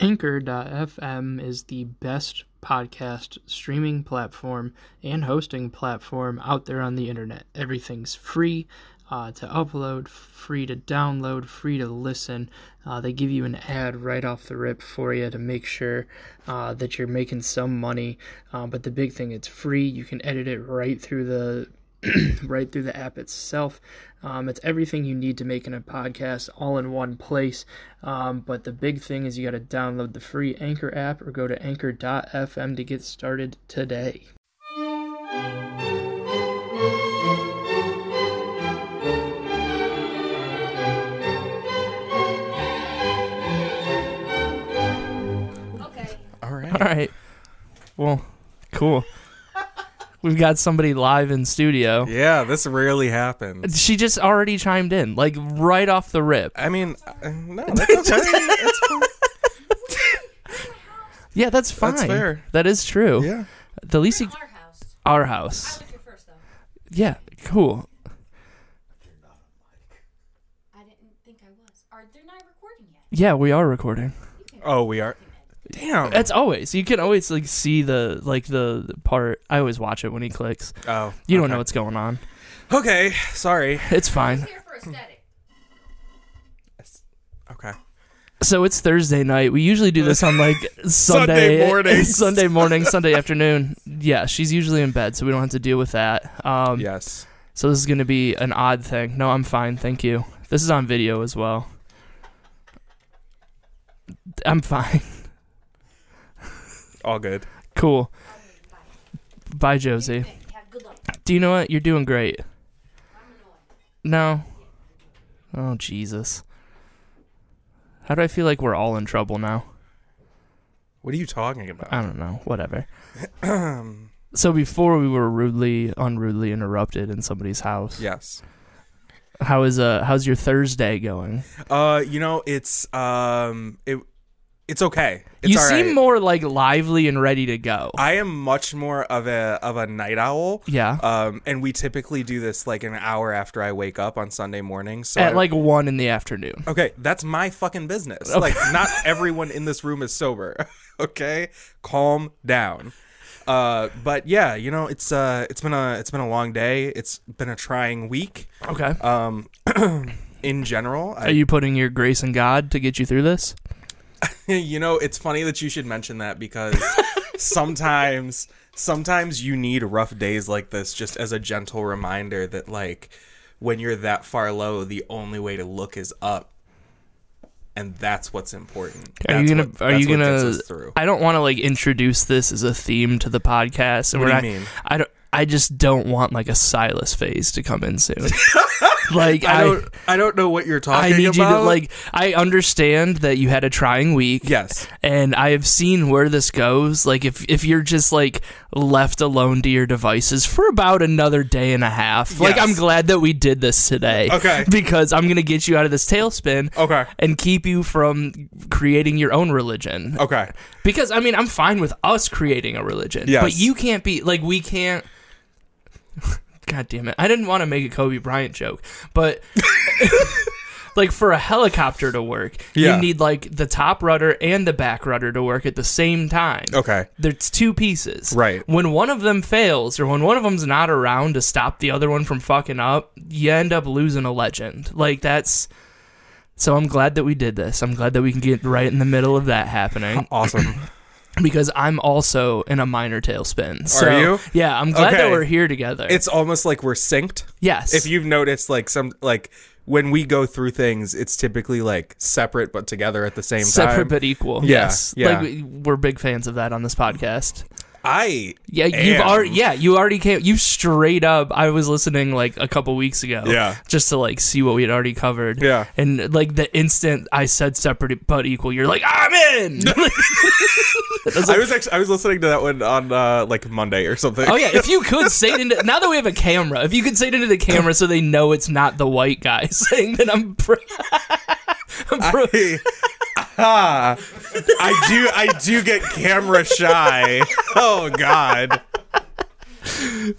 Anchor.fm is the best podcast streaming platform and hosting platform out there on the internet. Everything's free uh, to upload, free to download, free to listen. Uh, they give you an ad right off the rip for you to make sure uh, that you're making some money. Uh, but the big thing, it's free. You can edit it right through the right through the app itself. Um, it's everything you need to make in a podcast all in one place. Um, but the big thing is you got to download the free Anchor app or go to anchor.fm to get started today. Okay. All right. All right. Well, cool. We've got somebody live in studio. Yeah, this rarely happens. She just already chimed in, like right off the rip. I mean, uh, no, that's okay. that's fine. Yeah, that's fine. That's fair. That is true. Yeah. The least you, Our house. our I house. was here first, though. Yeah, cool. I didn't think I was. Are they're not recording yet? Yeah, we are recording. Oh, we are. Damn. It's always you can always like see the like the, the part. I always watch it when he clicks. oh, You don't okay. know what's going on. Okay, sorry. It's fine. was here for aesthetic. Okay. So it's Thursday night. We usually do this on like Sunday, Sunday mornings. Sunday morning, Sunday afternoon. Yeah, she's usually in bed, so we don't have to deal with that. Um, Yes. So this is going to be an odd thing. No, I'm fine, thank you. This is on video as well. I'm fine. All good. Cool. Bye, Josie. Okay, yeah, good luck. Do you know what? You're doing great. No. Oh Jesus. How do I feel like we're all in trouble now? What are you talking about? I don't know. Whatever. so before we were rudely, unrudely interrupted in somebody's house. yes. How is uh? How's your Thursday going? Uh, you know, it's um, it, it's okay. It's you seem right. more like lively and ready to go. I am much more of a of a night owl. yeah. Um, and we typically do this like an hour after I wake up on Sunday morning. So At I- like one in the afternoon. Okay, that's my fucking business. Like, not everyone in this room is sober. okay, calm down. Uh, but yeah, you know, it's uh, it's been a it's been a long day. It's been a trying week. Okay. Um, in general, I, Are you putting your grace in God to get you through this? you know, it's funny that you should mention that because sometimes sometimes you need rough days like this just as a gentle reminder that like when you're that far low, the only way to look is up. And that's what's important. Are That's you gonna? what- are you gonna? gets us through. I don't want to like introduce this as a theme to the podcast. And What do you not- mean? I don't. I just don't want like a Silas phase to come in soon. like I I, don't. I don't know what you're talking I need you to about. like. I understand that you had a trying week. Yes. and I have seen where this goes. Like if if you're just like left alone to your devices for about another day and a half. Like I'm glad that we did this today. Okay. Because I'm gonna get you out of this tailspin. Okay. And keep you from creating your own religion. Okay. Because I mean, I'm fine with us creating a religion, Yes. but you can't be like we can't. God damn it! I didn't want to make a Kobe Bryant joke, but like for a helicopter to work, Yeah. you need like the top rudder and the back rudder to work at the same time. Okay. There's two pieces. Right. When one of them fails, or when one of them's not around to stop the other one from fucking up, you end up losing a legend. Like that's. So I'm glad that we did this. I'm glad that we can get right in the middle of that happening Awesome. because I'm also in a minor tailspin. So, you? Yeah, I'm glad that we're here together. it's almost like we're synced. yes. If you've noticed, like some like when we go through things, it's typically like separate but together at the same separate time. Separate but equal. Yeah, yes. yeah. Like we're big fans of that on this podcast. I Yeah, you've am. already yeah, you already came you straight up I was listening like a couple weeks ago. Yeah. Just to like see what we had already covered. Yeah. And like the instant I said separate but equal, you're like, I'm in. I was actually I was listening to that one on uh, like Monday or something. Oh yeah, if you could say it into now that we have a camera, if you could say it into the camera so they know it's not the white guy saying that I'm pro. I'm pro- I, I do I do get camera shy. Oh God.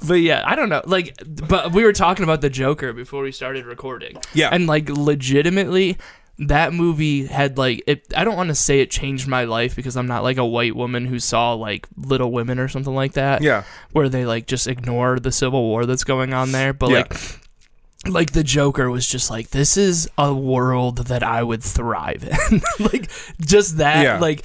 but yeah, I don't know. Like, but we were talking about the Joker before we started recording. Yeah. and like legitimately, that movie had like it I don't want to say it changed my life because I'm not like a white woman who saw like Little Women or something like that. Yeah. Where they like just ignore the civil war that's going on there. But Yeah. like like the Joker was just like, this is a world that I would thrive in. like just that Yeah. like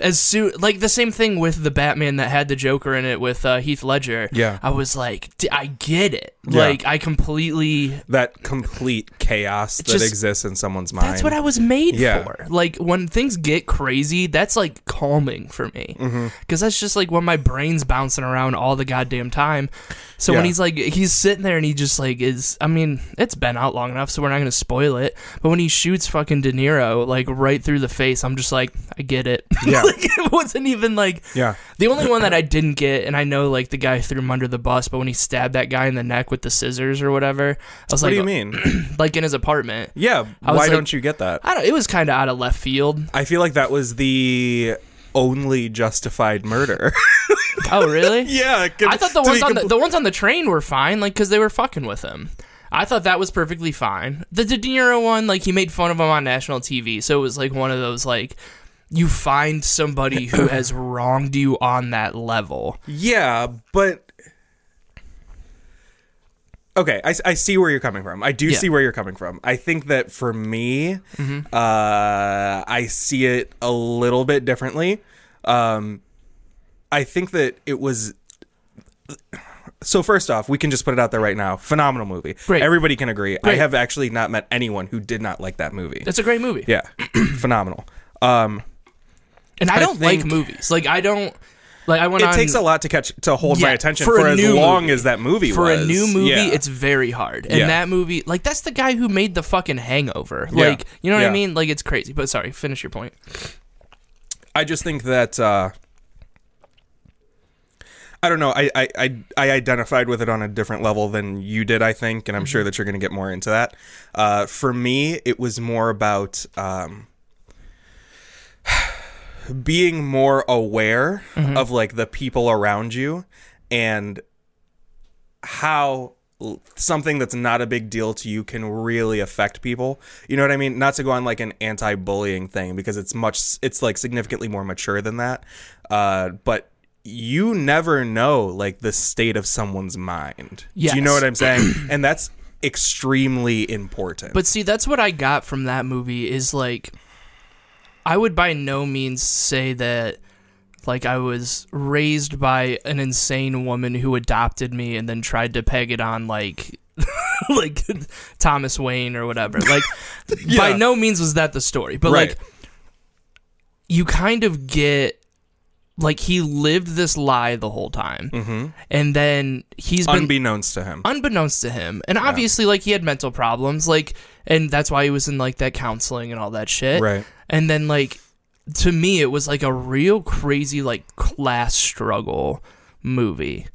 as soon like the same thing with the Batman that had the Joker in it with uh, Heath Ledger. Yeah. I was like, D- I get it. Yeah. Like I completely That complete chaos that just- exists in someone's mind. That's what I was made Yeah. for. Like when things get crazy, that's like calming for me. Mm-hmm. Because that's just like when my brain's bouncing around all the goddamn time. So when he's like, he's sitting there and he just like is. I mean, it's been out long enough, so we're not gonna spoil it. But when he shoots fucking De Niro like right through the face, I'm just like, I get it. Yeah. like it wasn't even like. Yeah. The only one that I didn't get, and I know like the guy threw him under the bus, but when he stabbed that guy in the neck with the scissors or whatever, I was What like, "What do you mean? like in his apartment. Yeah. Why like- don't you get that? I don't. It was kind of out of left field. I feel like that was the only justified murder. Oh, really? yeah. I thought the ones on the, the ones on the train were fine, like because they were fucking with him. I thought that was perfectly fine. The De Niro one, like he made fun of him on national TV, so it was like one of those like you find somebody who has wronged you on that level. Yeah, but okay, I, I see where you're coming from. I do Yeah. see where you're coming from. I think that for me, uh, I see it a little bit differently. Um, I think that it was. So first off, we can just put it out there right now. Phenomenal movie. Great. Everybody can agree. I have actually not met anyone who did not like that movie. It's a great movie, Yeah, phenomenal. Um, and I I don't like think- movies. Like I don't like I went it on. takes a lot to catch to hold my attention for for, as long movie. as that movie for was. a new movie, Yeah. it's very hard. And Yeah. that movie, like that's the guy who made the fucking Hangover. Yeah. Like you know what I mean? Like it's crazy. But sorry, finish your point. I just think that uh, I don't know. I, I, I, I identified with it on a different level than you did, I think, and I'm sure that you're going to get more into that. Uh, for me, it was more about um, being more aware of like the people around you and how something that's not a big deal to you can really affect people. You know what I mean? Not to go on like an anti-bullying thing because it's much it's like significantly more mature than that. Uh but you never know like the state of someone's mind. Do you know what I'm saying? and that's extremely important. But see, that's what I got from that movie is like I would by no means say that like I was raised by an insane woman who adopted me and then tried to peg it on like like Thomas Wayne or whatever. Like by no means was that the story. But Right. like you kind of get like he lived this lie the whole time. Mm-hmm. And then he's been unbeknownst to him. unbeknownst to him and obviously like he had mental problems like and that's why he was in like that counseling and all that shit Right. And then like to me it was like a real crazy like class struggle movie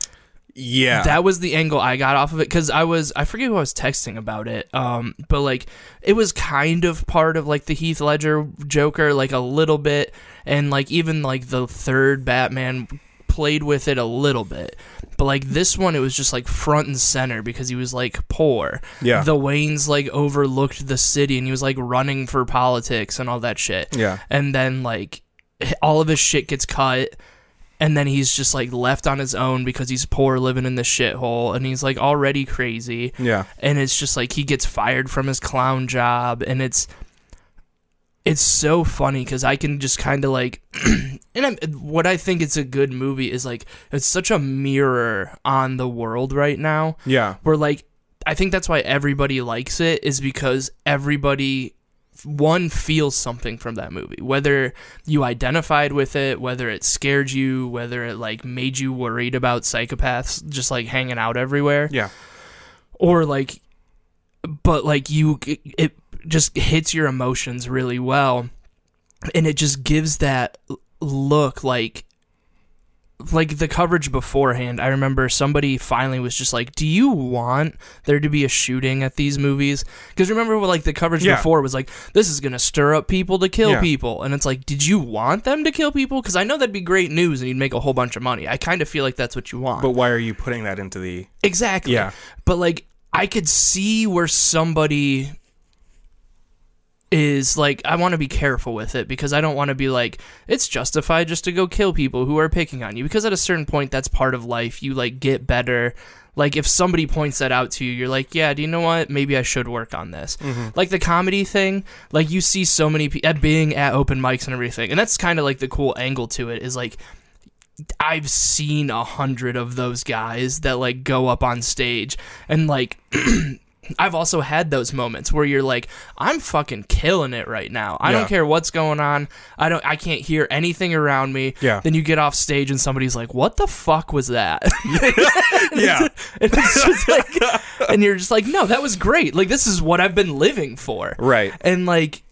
Yeah. that was the angle i got off of it because i was i forget who i was texting about it um but like it was kind of part of like the heath ledger joker like a little bit and like even like the third batman played with it a little bit but like this one it was just like front and center because he was like poor Yeah. the waynes like overlooked the city and he was like running for politics and all that shit yeah. and then like all of his shit gets cut and then he's just like left on his own because he's poor living in this shithole and he's like already crazy Yeah. and it's just like he gets fired from his clown job and it's it's so funny because I can just kind of like, and I'm, what I think it's a good movie is like it's such a mirror on the world right now. Yeah. Where like I think that's why everybody likes it is because everybody one feels something from that movie whether you identified with it whether it scared you whether it like made you worried about psychopaths just like hanging out everywhere Yeah. or like but like you it just hits your emotions really well and it just gives that look like like the coverage beforehand i remember somebody finally was just like do you want there to be a shooting at these movies because remember what like the coverage Yeah. before was like this is gonna stir up people to kill Yeah. people and it's like did you want them to kill people because i know that'd be great news and you'd make a whole bunch of money i kind of feel like that's what you want But why are you putting that into the Exactly. Yeah. But like I could see where somebody is like I want to be careful with it because I don't want to be like it's justified just to go kill people who are picking on you because at a certain point that's part of life. You like get better. Like if somebody points that out to you you're like yeah do you know what? Maybe I should work on this. Mm-hmm. Like the comedy thing like you see so many people at being at open mics and everything and that's kind of like the cool angle to it is like I've seen a hundred of those guys that like go up on stage and like I've also had those moments where you're like, I'm fucking killing it right now. I Yeah. don't care what's going on. I don't I can't hear anything around me. Yeah. Then you get off stage and somebody's like, What the fuck was that? Yeah. and it's just like and you're just like, No, that was great. Like this is what I've been living for. Right. And like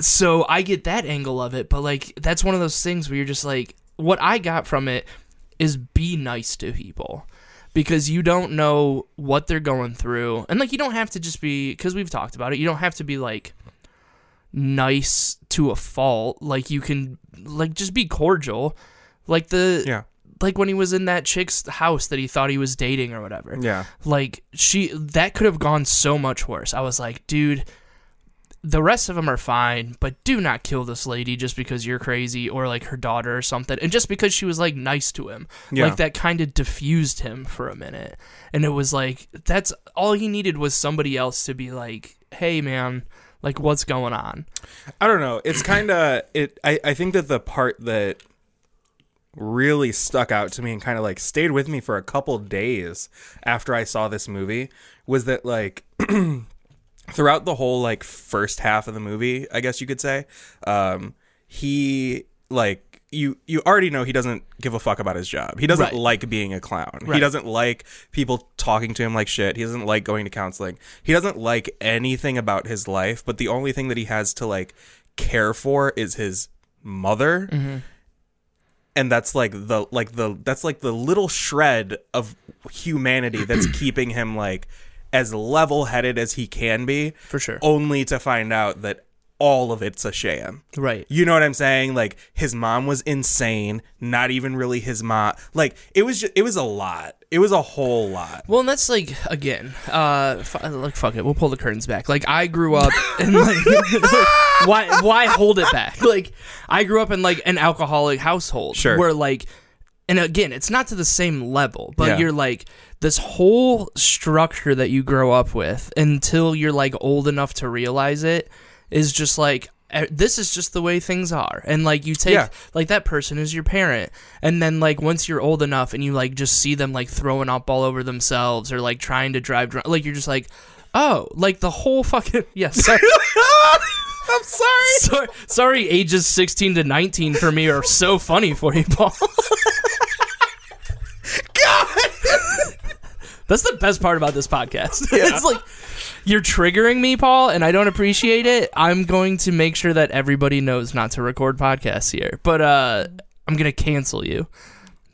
so I get that angle of it, but like that's one of those things where you're just like what I got from it is be nice to people because you don't know what they're going through. And like you don't have to just be cuz we've talked about it. You don't have to be like nice to a fault. Like you can like just be cordial. Like the Yeah. like when he was in that chick's house that he thought he was dating or whatever Yeah. like she that could have gone so much worse i was like dude the rest of them are fine but do not kill this lady just because you're crazy or like her daughter or something and just because she was like nice to him Yeah. like that kind of diffused him for a minute and it was like that's all he needed was somebody else to be like hey man like what's going on I don't know. It's kind of it. I I think that the part that really stuck out to me and kind of like stayed with me for a couple days after I saw this movie was that like throughout the whole like first half of the movie, I guess you could say, um, he like you you already know he doesn't give a fuck about his job. He doesn't Right. like being a clown. He doesn't like people talking to him like shit. He doesn't like going to counseling. He doesn't like anything about his life, but the only thing that he has to like care for is his mother. And that's like the like the that's like the little shred of humanity that's keeping him like as level-headed as he can be for sure only to find out that all of it's a sham. right You know what I'm saying? Like his mom was insane, not even really his mom. Like it was just it was a lot. It was a whole lot. Well, and that's like again, uh, f- like fuck it, we'll pull the curtains back. Like I grew up in like, why why hold it back? Like I grew up in like an alcoholic household, Sure. where like, and again, it's not to the same level, but Yeah. you're like this whole structure that you grow up with until you're like old enough to realize it is just like. This is just the way things are, and like you take Yeah. like that person is your parent and then like once you're old enough and you like just see them like throwing up all over themselves or like trying to drive drunk like you're just like oh like the whole fucking yes sorry I'm sorry. sorry, sorry ages 16 to 19 for me are so funny for you paul that's the best part about this podcast. It's like you're triggering me paul and i don't appreciate it. I'm going to make sure that everybody knows not to record podcasts here. But uh i'm gonna cancel you.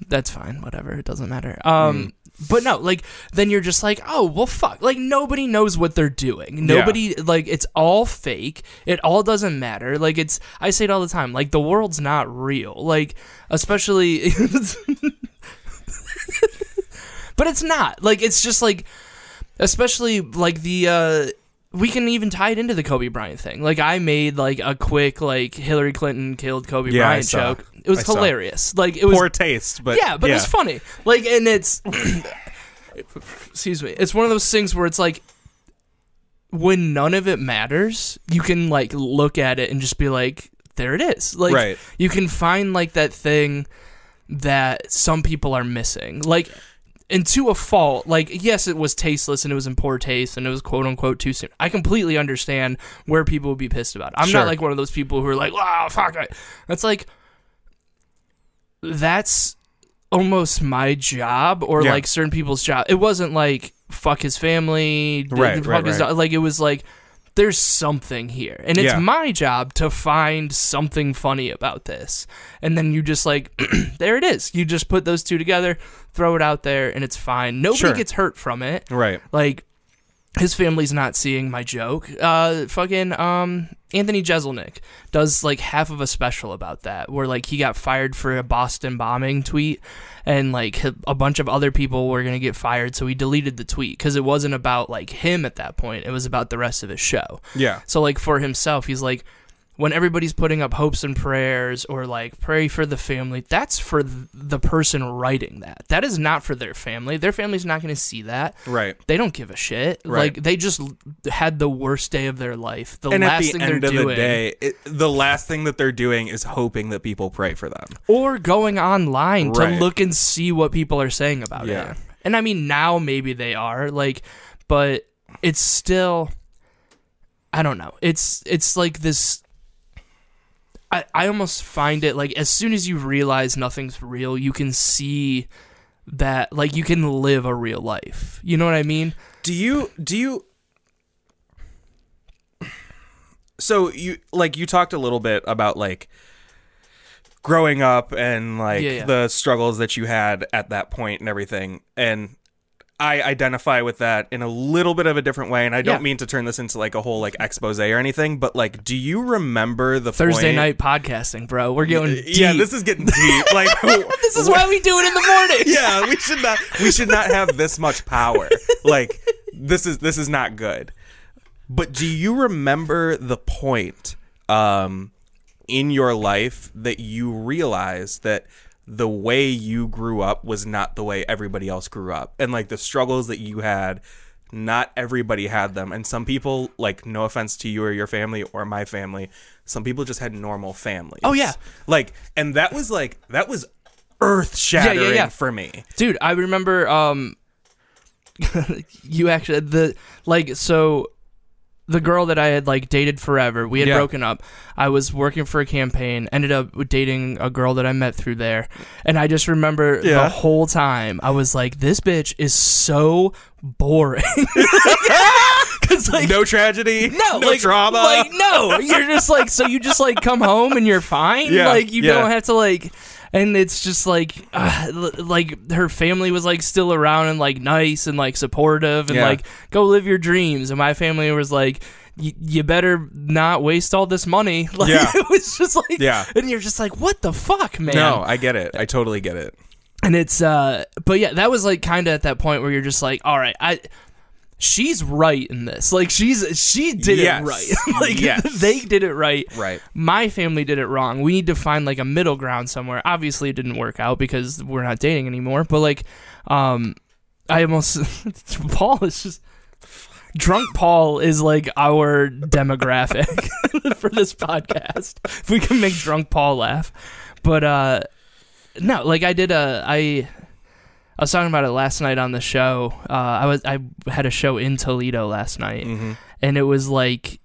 That's fine whatever it doesn't matter. Um but no like then you're just like oh well fuck. Like nobody knows what they're doing. Nobody like it's all fake. It all doesn't matter. Like it's i say it all the time like the world's not real. Like especially but it's not like it's just like especially like the uh we can even tie it into the Kobe Bryant thing. Like I made like a quick like Hillary Clinton killed Kobe Yeah, I Bryant saw. joke. It was I saw. hilarious. Like it was Poor taste, but yeah, but it was funny. Like, and it's excuse me, it's one of those things where it's like when none of it matters, you can like look at it and just be like, there it is. Like, Right. you can find like that thing that some people are missing. Like. And to a fault, like yes, it was tasteless and it was in poor taste and it was quote unquote too soon. I completely understand where people would be pissed about. It. I'm Sure. not like one of those people who are like, "Wow, fuck it." That's like, that's almost my job or Yeah. like certain people's job. It wasn't like fuck his family, Right, fuck right, his right. like it was like there's something here. And it's Yeah. my job to find something funny about this. And then you just like there it is. You just put those two together, throw it out there and it's fine. Nobody Sure. gets hurt from it. Right. Like his family's not seeing my joke. Uh, fucking um, Anthony Jeselnik does like half of a special about that, where like he got fired for a Boston bombing tweet, and like a bunch of other people were gonna get fired, so he deleted the tweet because it wasn't about like him at that point. It was about the rest of his show. Yeah. So like for himself, he's like, when everybody's putting up hopes and prayers or like pray for the family, that's for the person writing that. That is not for their family. Their family's not going to see that. Right. They don't give a shit. Right. Like they just had the worst day of their life. The And at last the thing end they're of doing, the day, it, the last thing that they're doing is hoping that people pray for them. or going online Right. to look and see what people are saying about Yeah. it. And I mean, now maybe they are like, but it's still, I don't know. It's it's like this. I I almost find it like as soon as you realize nothing's real, you can see that like you can live a real life. You know what I mean? Do you do you So you like you talked a little bit about like growing up and like Yeah, yeah. the struggles that you had at that point and everything and I identify with that in a little bit of a different way and I don't Yeah. mean to turn this into like a whole like expose or anything but like do you remember the Thursday point- night podcasting, bro. We're going deep. Yeah, this is getting deep. Like this is why we do it in the morning. yeah, we should not we should not have this much power. Like this is this is not good. But do you remember the point um in your life that you realized that the way you grew up was not the way everybody else grew up and like the struggles that you had not everybody had them and some people like no offense to you or your family or my family some people just had normal families Oh, yeah. like and that was like that was earth shattering yeah. for me dude i remember um you actually the like so the girl that i had like dated forever we had Yeah. broken up i was working for a campaign ended up dating a girl that i met through there and i just remember Yeah. the whole time i was like this bitch is so boring like no tragedy no, no like, trauma Like no, you're just like so you just like come home and you're fine. Yeah, like you don't have to like. And it's just like, uh, like her family was like still around and like nice and like supportive and Yeah. like go live your dreams. And my family was like, you better not waste all this money. Like Yeah. it was just like, Yeah. And you're just like, what the fuck, man? no i get it i totally get it and it's uh but yeah that was like kind of at that point where you're just like all right i she's right in this. Like she's she did Yes. it right. Like Yes. they did it right. Right. my family did it wrong. We need to find like a middle ground somewhere. Obviously it didn't work out because we're not dating anymore but like um i almost paul is just drunk paul is like our demographic for this podcast. If we can make drunk paul laugh. But uh no, like I did a I I was talking about it last night on the show. Uh, I was I had a show in Toledo last night, Mm-hmm. and it was like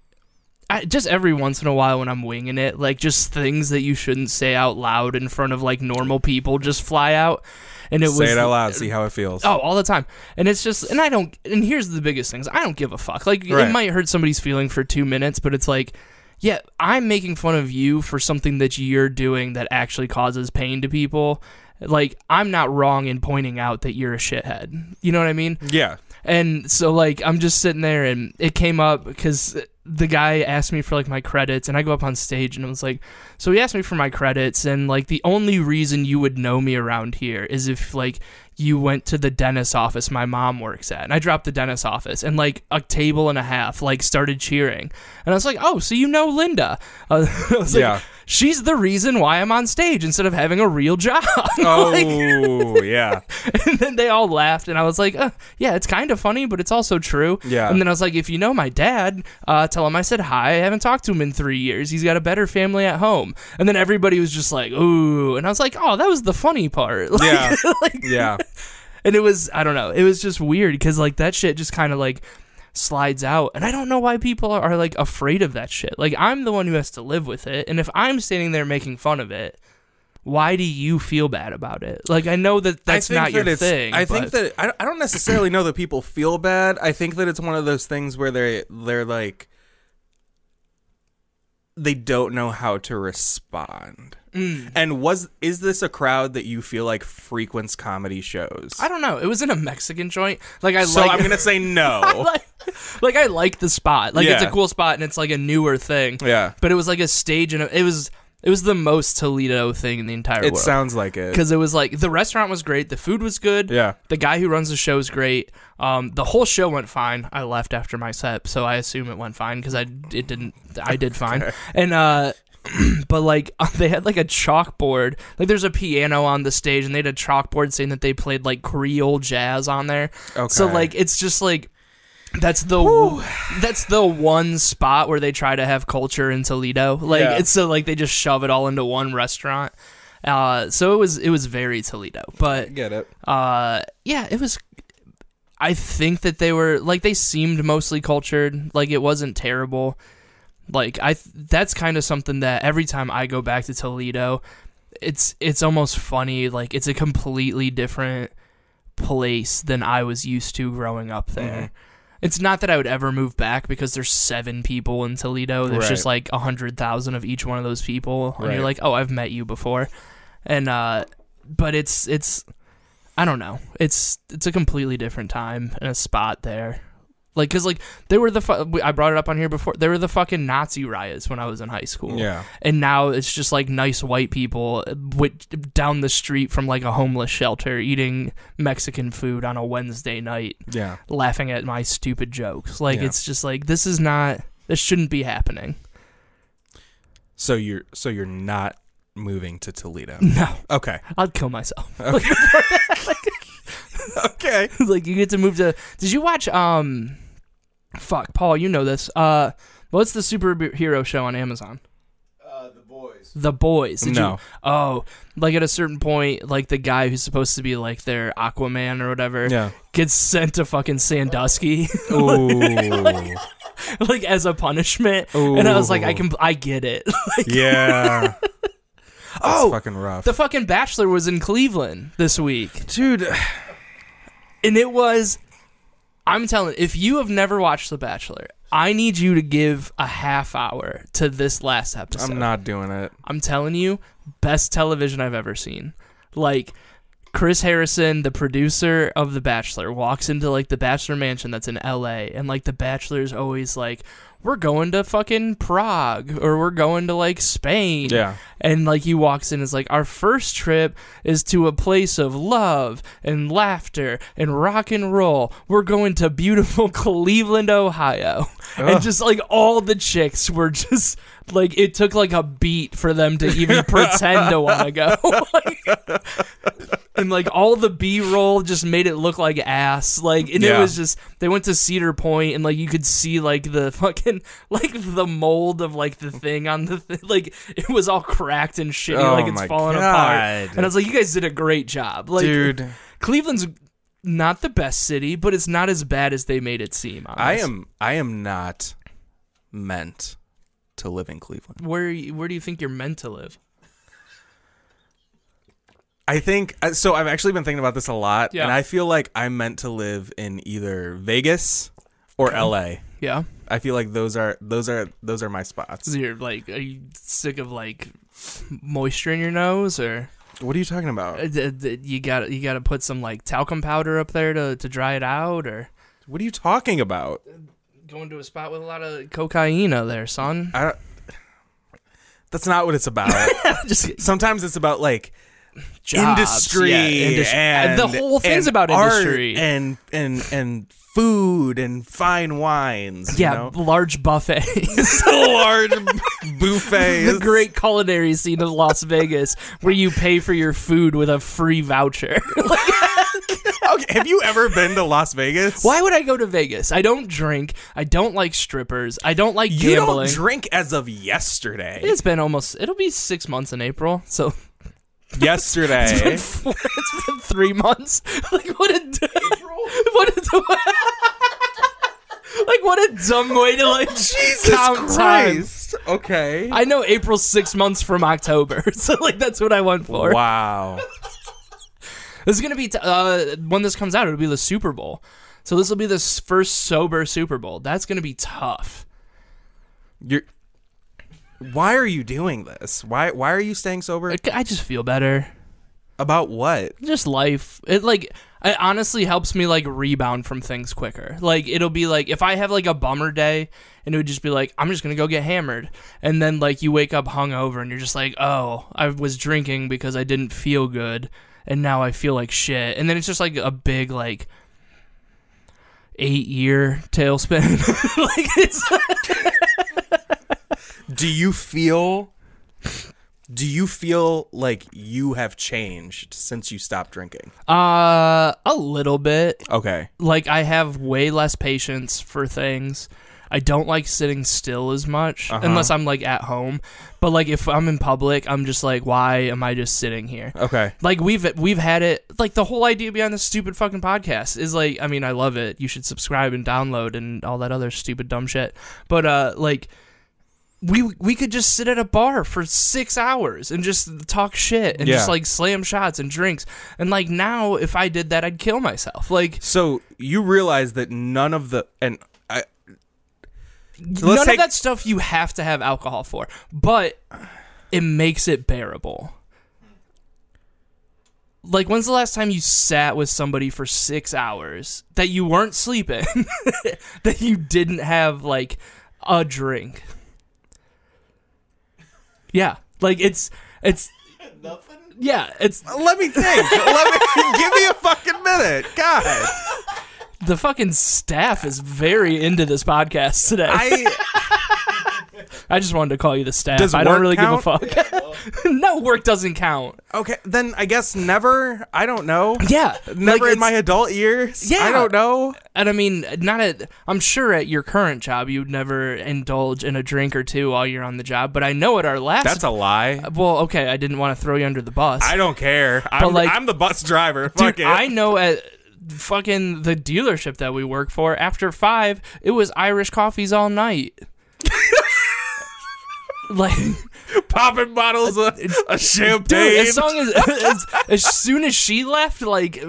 I, just every once in a while when I'm winging it, like just things that you shouldn't say out loud in front of like normal people just fly out. And it say was it out loud see how it feels Oh, all the time. And it's just, and I don't, and here's the biggest things. I don't give a fuck. Like, Right. it might hurt somebody's feeling for two minutes, but it's like, yeah, I'm making fun of you for something that you're doing that actually causes pain to people. Like, I'm not wrong in pointing out that you're a shithead. You know what I mean? yeah And so like I'm just sitting there and it came up because the guy asked me for like my credits and I go up on stage and I was like so he asked me for my credits and like the only reason you would know me around here is if like you went to the dentist office my mom works at and I dropped the dentist office and like a table and a half like started cheering and I was like oh so you know Linda uh, I was like Yeah. she's the reason why I'm on stage instead of having a real job oh Like- yeah and then they all laughed, and I was like, uh, "Yeah, it's kind of funny, but it's also true." Yeah. And then I was like, "If you know my dad, uh, tell him I said hi. I haven't talked to him in three years. He's got a better family at home." And then everybody was just like, "Ooh," and I was like, "Oh, that was the funny part." Like- Yeah. like, yeah and it was I don't know, it was just weird because like that shit just kind of like slides out, and I don't know why people are, are like afraid of that shit. Like I'm the one who has to live with it, and if I'm standing there making fun of it. Why do you feel bad about it? Like I know that that's not that your thing. I think that I, I don't necessarily know that people feel bad. I think that it's one of those things where they they're like they don't know how to respond. Mm. And was is this a crowd that you feel like frequents comedy shows? I don't know. It was in a Mexican joint. Like I so like. I'm gonna say no. like, like I like the spot. Like it's a cool spot and it's like a newer thing. yeah, But it was like a stage and it was it was the most Toledo thing in the entire it world. It sounds like it. because it was like the restaurant was great, the food was good. Yeah. The guy who runs the show is great. Um, the whole show went fine. I left after my set, so I assume it went fine because I it didn't. I did fine. And uh, but like they had like a chalkboard. Like there's a piano on the stage, and they had a chalkboard saying that they played like Creole jazz on there. okay. So like it's just like. That's the that's the one spot where they try to have culture in Toledo. Like Yeah. it's so like they just shove it all into one restaurant. Uh, so it was it was very Toledo, but get it. uh, yeah, it was. I think that they were like they seemed mostly cultured. Like it wasn't terrible. Like I, th- that's kind of something that every time I go back to Toledo, it's it's almost funny. Like it's a completely different place than I was used to growing up there. It's not that I would ever move back because there's seven people in Toledo. There's just like a hundred thousand of each one of those people, and Right. you're like, oh, I've met you before, and uh, but it's it's I don't know. It's it's a completely different time and a spot there. Like, cause like they were the fu- I brought it up on here before. They were the fucking Nazi riots when I was in high school. Yeah. And now it's just like nice white people uh, with, down the street from like a homeless shelter eating Mexican food on a Wednesday night, Yeah. laughing at my stupid jokes. Like Yeah. it's just like this is not. This shouldn't be happening. So you're so you're not moving to Toledo. No, Okay. I'd kill myself. Okay. like you get to move to did you watch um fuck paul you know this uh what's the superhero show on amazon Uh, the boys. the boys Did No. you, oh like at a certain point like the guy who's supposed to be like their aquaman or whatever Yeah. gets sent to fucking sandusky Ooh. like as a punishment Ooh. and i was like i can i get it Like, yeah. That's oh fucking rough. the fucking bachelor was in cleveland this week Dude, and it was i'm telling if you have never watched the bachelor i need you to give a half hour to this last episode I'm not doing it. i'm telling you best television i've ever seen like chris harrison the producer of the bachelor walks into like the bachelor mansion that's in la and like the bachelor's always like we're going to fucking prague or we're going to like spain Yeah. and like he walks in is like our first trip is to a place of love and laughter and rock and roll we're going to beautiful cleveland ohio Ugh. and just like all the chicks were just like it took like a beat for them to even pretend to want to go. Like, and like all the b-roll just made it look like ass. Like and it was just they went to cedar point and like you could see like the fucking like the mold of like the thing on the th- like it was all cracked and shitty Oh like it's falling apart. And i was like you guys did a great job. Like Dude, cleveland's not the best city but it's not as bad as they made it seem I am I am not meant to live in Cleveland. where where do you think you're meant to live I think uh, so. I've actually been thinking about this a lot, Yeah. and I feel like I'm meant to live in either Vegas or LA. yeah I feel like those are those are those are my spots. so you're like are you sick of like moisture in your nose or What are you talking about? Uh, you got you got to put some like talcum powder up there to, to dry it out or What are you talking about? Going to a spot with a lot of cocaine there son I don't, that's not what it's about. just Sometimes it's about like jobs. industry, Yeah, industry. and the whole thing's about industry and and and food and fine wines. you yeah know? large buffets large buffets. the great culinary scene of las vegas where you pay for your food with a free voucher Okay, have you ever been to Las Vegas? why would i go to vegas i don't drink i don't like strippers i don't like You gambling don't drink as of yesterday. it's been almost it'll be six months in april so yesterday. It's been, four, it's been three months. Like what a d- what a like what a dumb way to like Jesus count time. Okay. I know April's six months from October, so like that's what I went for. Wow. This is gonna be t- uh, when this comes out. It'll be the Super Bowl, so this will be the first sober Super Bowl. That's gonna be tough. You're Why are you doing this? Why why are you staying sober? I- I just feel better. About what? Just life. It like it honestly helps me like rebound from things quicker. Like it'll be like if I have like a bummer day and it would just be like I'm just going to go get hammered. And then like you wake up hungover and you're just like, "Oh, I was drinking because I didn't feel good and now I feel like shit." And then it's just like a big like 8 year tailspin. like it's Do you feel do you feel like you have changed since you stopped drinking? uh a little bit. Okay. like I have way less patience for things. I don't like sitting still as much Uh-huh. unless I'm like at home. But like if I'm in public, I'm just like, why am I just sitting here? Okay. Like we've we've had it. Like the whole idea behind this stupid fucking podcast is like, I mean, I love it. You should subscribe and download and all that other stupid dumb shit. But uh, like. We, we could just sit at a bar for six hours and just talk shit and just like slam shots and drinks and like now if I did that I'd kill myself like So you realize that none of the and I let's none take- of that stuff you have to have alcohol for, but it makes it bearable. Like, when's the last time you sat with somebody for six hours that you weren't sleeping, that you didn't have like a drink? Yeah, like it's it's Nothing? yeah, it's let me think. let me give me a fucking minute. God. The fucking staff is very into this podcast today. I, I just wanted to call you the staff. Does I don't really count? give a fuck. no, work doesn't count. Okay, then I guess never. I don't know. Yeah, Never like, in my adult years. Yeah. I don't know. And I mean, not at. I'm sure at your current job you'd never indulge in a drink or two while you're on the job. But I know at our last. That's a lie. Uh, well, okay. I didn't want to throw you under the bus. I don't care. I'm, like- I'm the bus driver. Fuck Dude, it. I know at fucking the dealership that we work for. After five, it was Irish coffees all night. like, popping bottles of, of champagne. dude, as long as, as as soon as she left, like,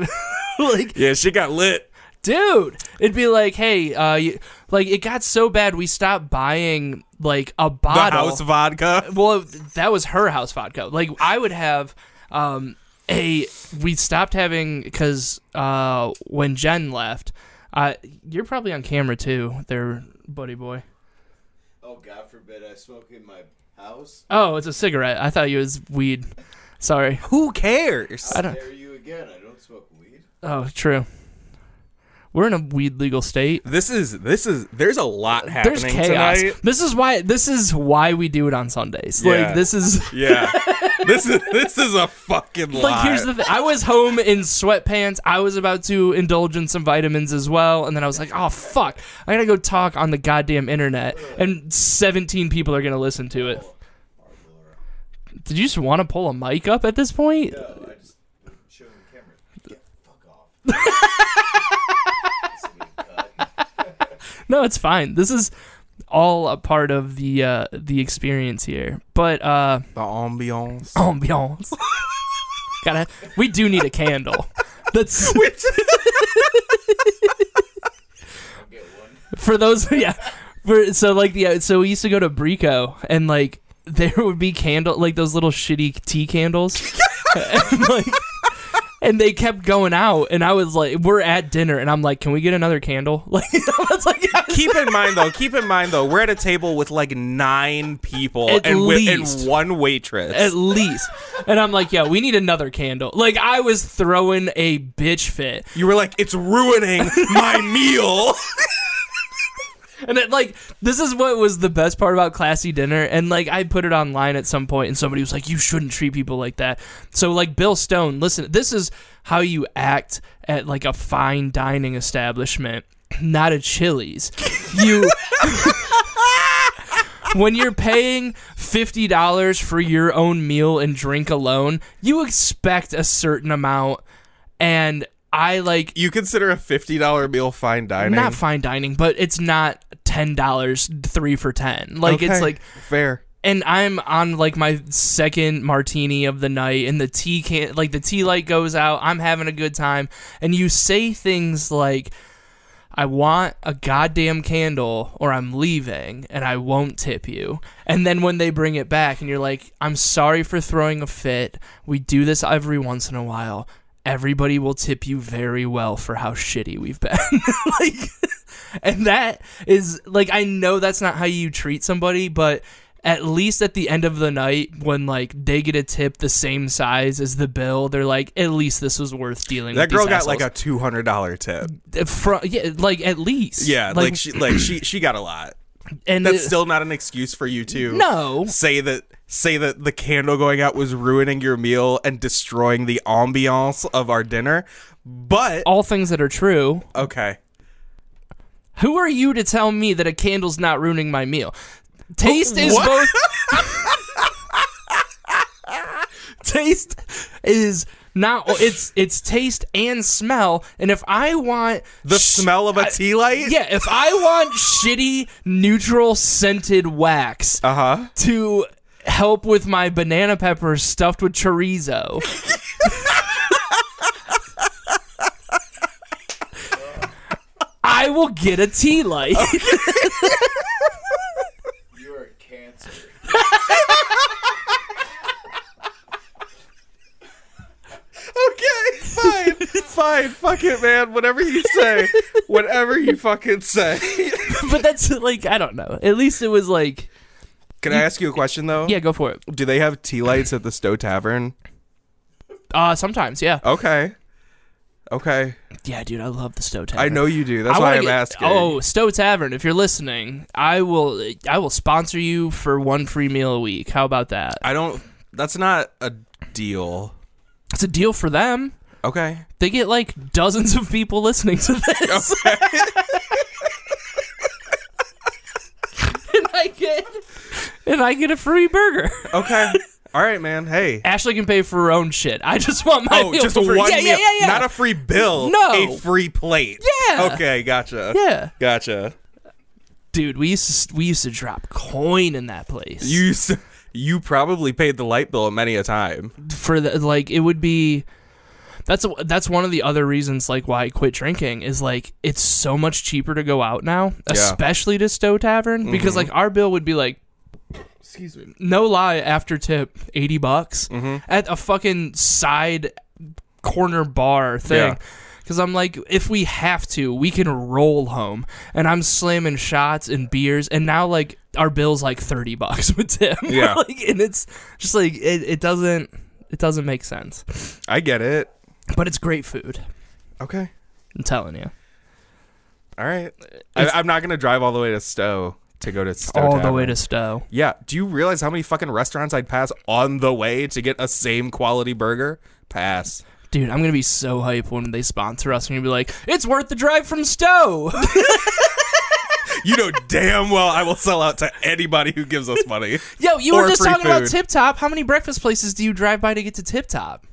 like yeah, she got lit. dude it'd be like hey uh you, like it got so bad we stopped buying like a The bottle house vodka. well that was her house vodka like i would have um a we stopped having because uh when jen left uh you're probably on camera too there buddy boy Oh, God forbid I smoke in my house. oh it's a cigarette i thought you was weed sorry Who cares? I don't- Dare you again? I don't smoke weed. oh true we're in a weed legal state This is this is. There's a lot happening there's chaos. tonight. This is why this is why we do it on Sundays. Yeah. Like this is Yeah, this is this is a fucking lot. like here's the thing. I was home in sweatpants. I was about to indulge in some vitamins as well, and then I was like, "Oh fuck, I gotta go talk on the goddamn internet." And 17 people are gonna listen to it. Did you just want to pull a mic up at this point? No, I just show the camera. Get the fuck off. This will be cut. No, it's fine. This is all a part of the uh, the experience here. But uh, the ambiance. ambiance. Gotta. We do need a candle. That's for those yeah for so like the so we used to go to Brico and like there would be candle like those little shitty tea candles and like and they kept going out and I was like we're at dinner and I'm like can we get another candle like I was like keep in mind though. Keep in mind though. We're at a table with like nine people At and, least. and one waitress. at least and I'm like yeah we need another candle like I was throwing a bitch fit you were like, it's ruining my meal. And it, like this is what was the best part about classy dinner and like I put it online at some point and somebody was like you shouldn't treat people like that. So like Bill Stone, listen, this is how you act at like a fine dining establishment, not a Chili's. You When you're paying $50 for your own meal and drink alone, you expect a certain amount and I like you consider a fifty dollar meal fine dining? not fine dining, but it's not ten dollars three for ten. Like it's like, fair. and I'm on like my second martini of the night, and the tea can like the tea light goes out. I'm having a good time, and you say things like. I want a goddamn candle or I'm leaving and I won't tip you. And then when they bring it back and you're like, I'm sorry for throwing a fit. We do this every once in a while. Everybody will tip you very well for how shitty we've been. like and that is like I know that's not how you treat somebody, but at least at the end of the night when like they get a tip the same size as the bill, they're like, at least this was worth dealing That with. girl these got like a two hundred dollar tip. Fro- yeah, like at least. Yeah, like, she like she she got a lot. and That's it- still not an excuse for you to no. say that say that the candle going out was ruining your meal and destroying the ambiance of our dinner. But All things that are true. okay. Who are you to tell me that a candle's not ruining my meal? Taste is both. taste is not. It's it's taste and smell. And if I want The sh- smell of a tea light? yeah, if I want shitty neutral scented wax Uh-huh. to help with my banana peppers stuffed with chorizo. I will get a tea light. Oh. You are cancer. Okay, fine. fine. Fuck it, man. Whatever you say. Whatever you fucking say. but that's like I don't know. At least it was like Can I ask you a question though? yeah, go for it. Do they have tea lights at the Stow Tavern? Uh sometimes, yeah. Okay. Okay. Yeah, dude, I love the Stow Tavern. I know you do. That's I why I'm get- asking. Oh, Stow Tavern, if you're listening, I will I will sponsor you for one free meal a week. How about that? I don't that's not a deal. It's a deal for them. Okay. They get like dozens of people listening to this. Okay. and I get and I get a free burger. Okay. All right, man. Hey. Ashley can pay for her own shit. I just want my Oh, meal just for one free. yeah, meal. yeah, yeah, yeah. Not a free bill. No. A free plate. Yeah. Okay, gotcha. yeah. Gotcha. Dude, we used to we used to drop coin in that place. You s- you probably paid the light bill many a time. for the like it would be that's that's one of the other reasons like why I quit drinking is like it's so much cheaper to go out now, especially to Stow Tavern because mm-hmm. like our bill would be like excuse me, no lie after tip 80 bucks mm-hmm. at a fucking side corner bar thing. Yeah. Cause I'm like, if we have to, we can roll home, and I'm slamming shots and beers, and now like our bill's like thirty bucks with Tim. Yeah. like, and it's just like it, it doesn't it doesn't make sense, I get it. but it's great food. Okay. I'm telling you, All right. I, I'm not gonna drive all the way to Stow to go to Stow. all the way to Stow. Yeah. Do you realize how many fucking restaurants I'd pass on the way to get a same quality burger? Pass. Dude, I'm gonna be so hype when they sponsor us, and you'll be like, "It's worth the drive from Stow." You know damn well I will sell out to anybody who gives us money. Yo, you were just talking about. Tip Top. How many breakfast places do you drive by to get to Tip Top?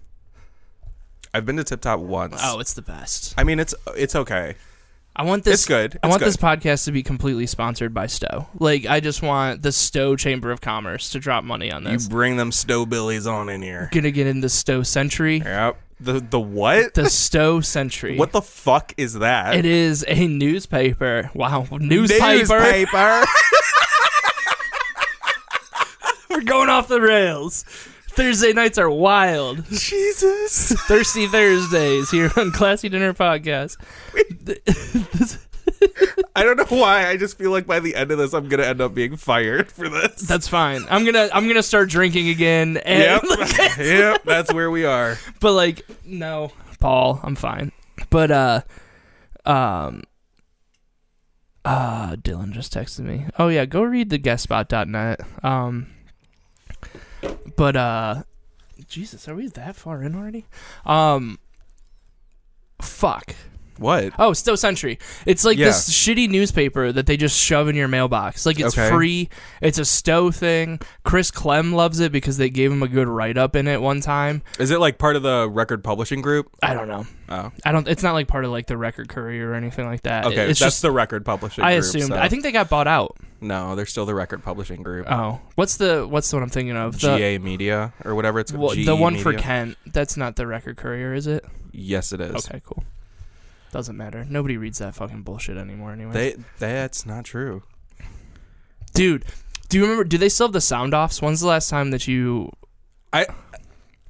I've been to Tip Top once. Oh, it's the best. I mean it's it's okay. I want this. It's good. I want good. this podcast to be completely sponsored by Stow. Like, I just want the Stow Chamber of Commerce to drop money on this. You bring them Stow Billies on in here. Gonna get in the Stow Sentry. Yep. The the what? The Stow Sentry. what the fuck is that? It is a newspaper. Wow, newspaper. Newspaper. We're going off the rails. Thursday nights are wild. Jesus. Thirsty Thursdays here on Classy Dinner Podcast. I don't know why. I just feel like by the end of this, I'm gonna end up being fired for this. That's fine. I'm gonna I'm gonna start drinking again. And yep. yep. That's where we are. but like no, Paul, I'm fine. But uh, um, uh, Dylan just texted me. Oh yeah, go read the guestspot.net. Um, but uh, Jesus, are we that far in already? Um, fuck. What? Oh, Stow Sentry. It's like Yeah. this shitty newspaper that they just shove in your mailbox. Like it's Okay. free. It's a Stow thing. Chris Clem loves it because they gave him a good write up in it one time. Is it like part of the record publishing group? I don't know. Oh. I don't. It's not like part of like the Record Courier or anything like that. Okay. it's that's just. the record publishing I group. assumed. so- I think they got bought out. No, they're still the record publishing group. Oh, what's the what's the one I'm thinking of? The, GA Media or whatever it's well, GE the one for Media. Kent. That's not the Record Courier, is it? Yes, it is. Okay, cool. Doesn't matter. Nobody reads that fucking bullshit anymore anyway. They that's not true. Dude, do you remember do they still have the sound offs? When's the last time that you I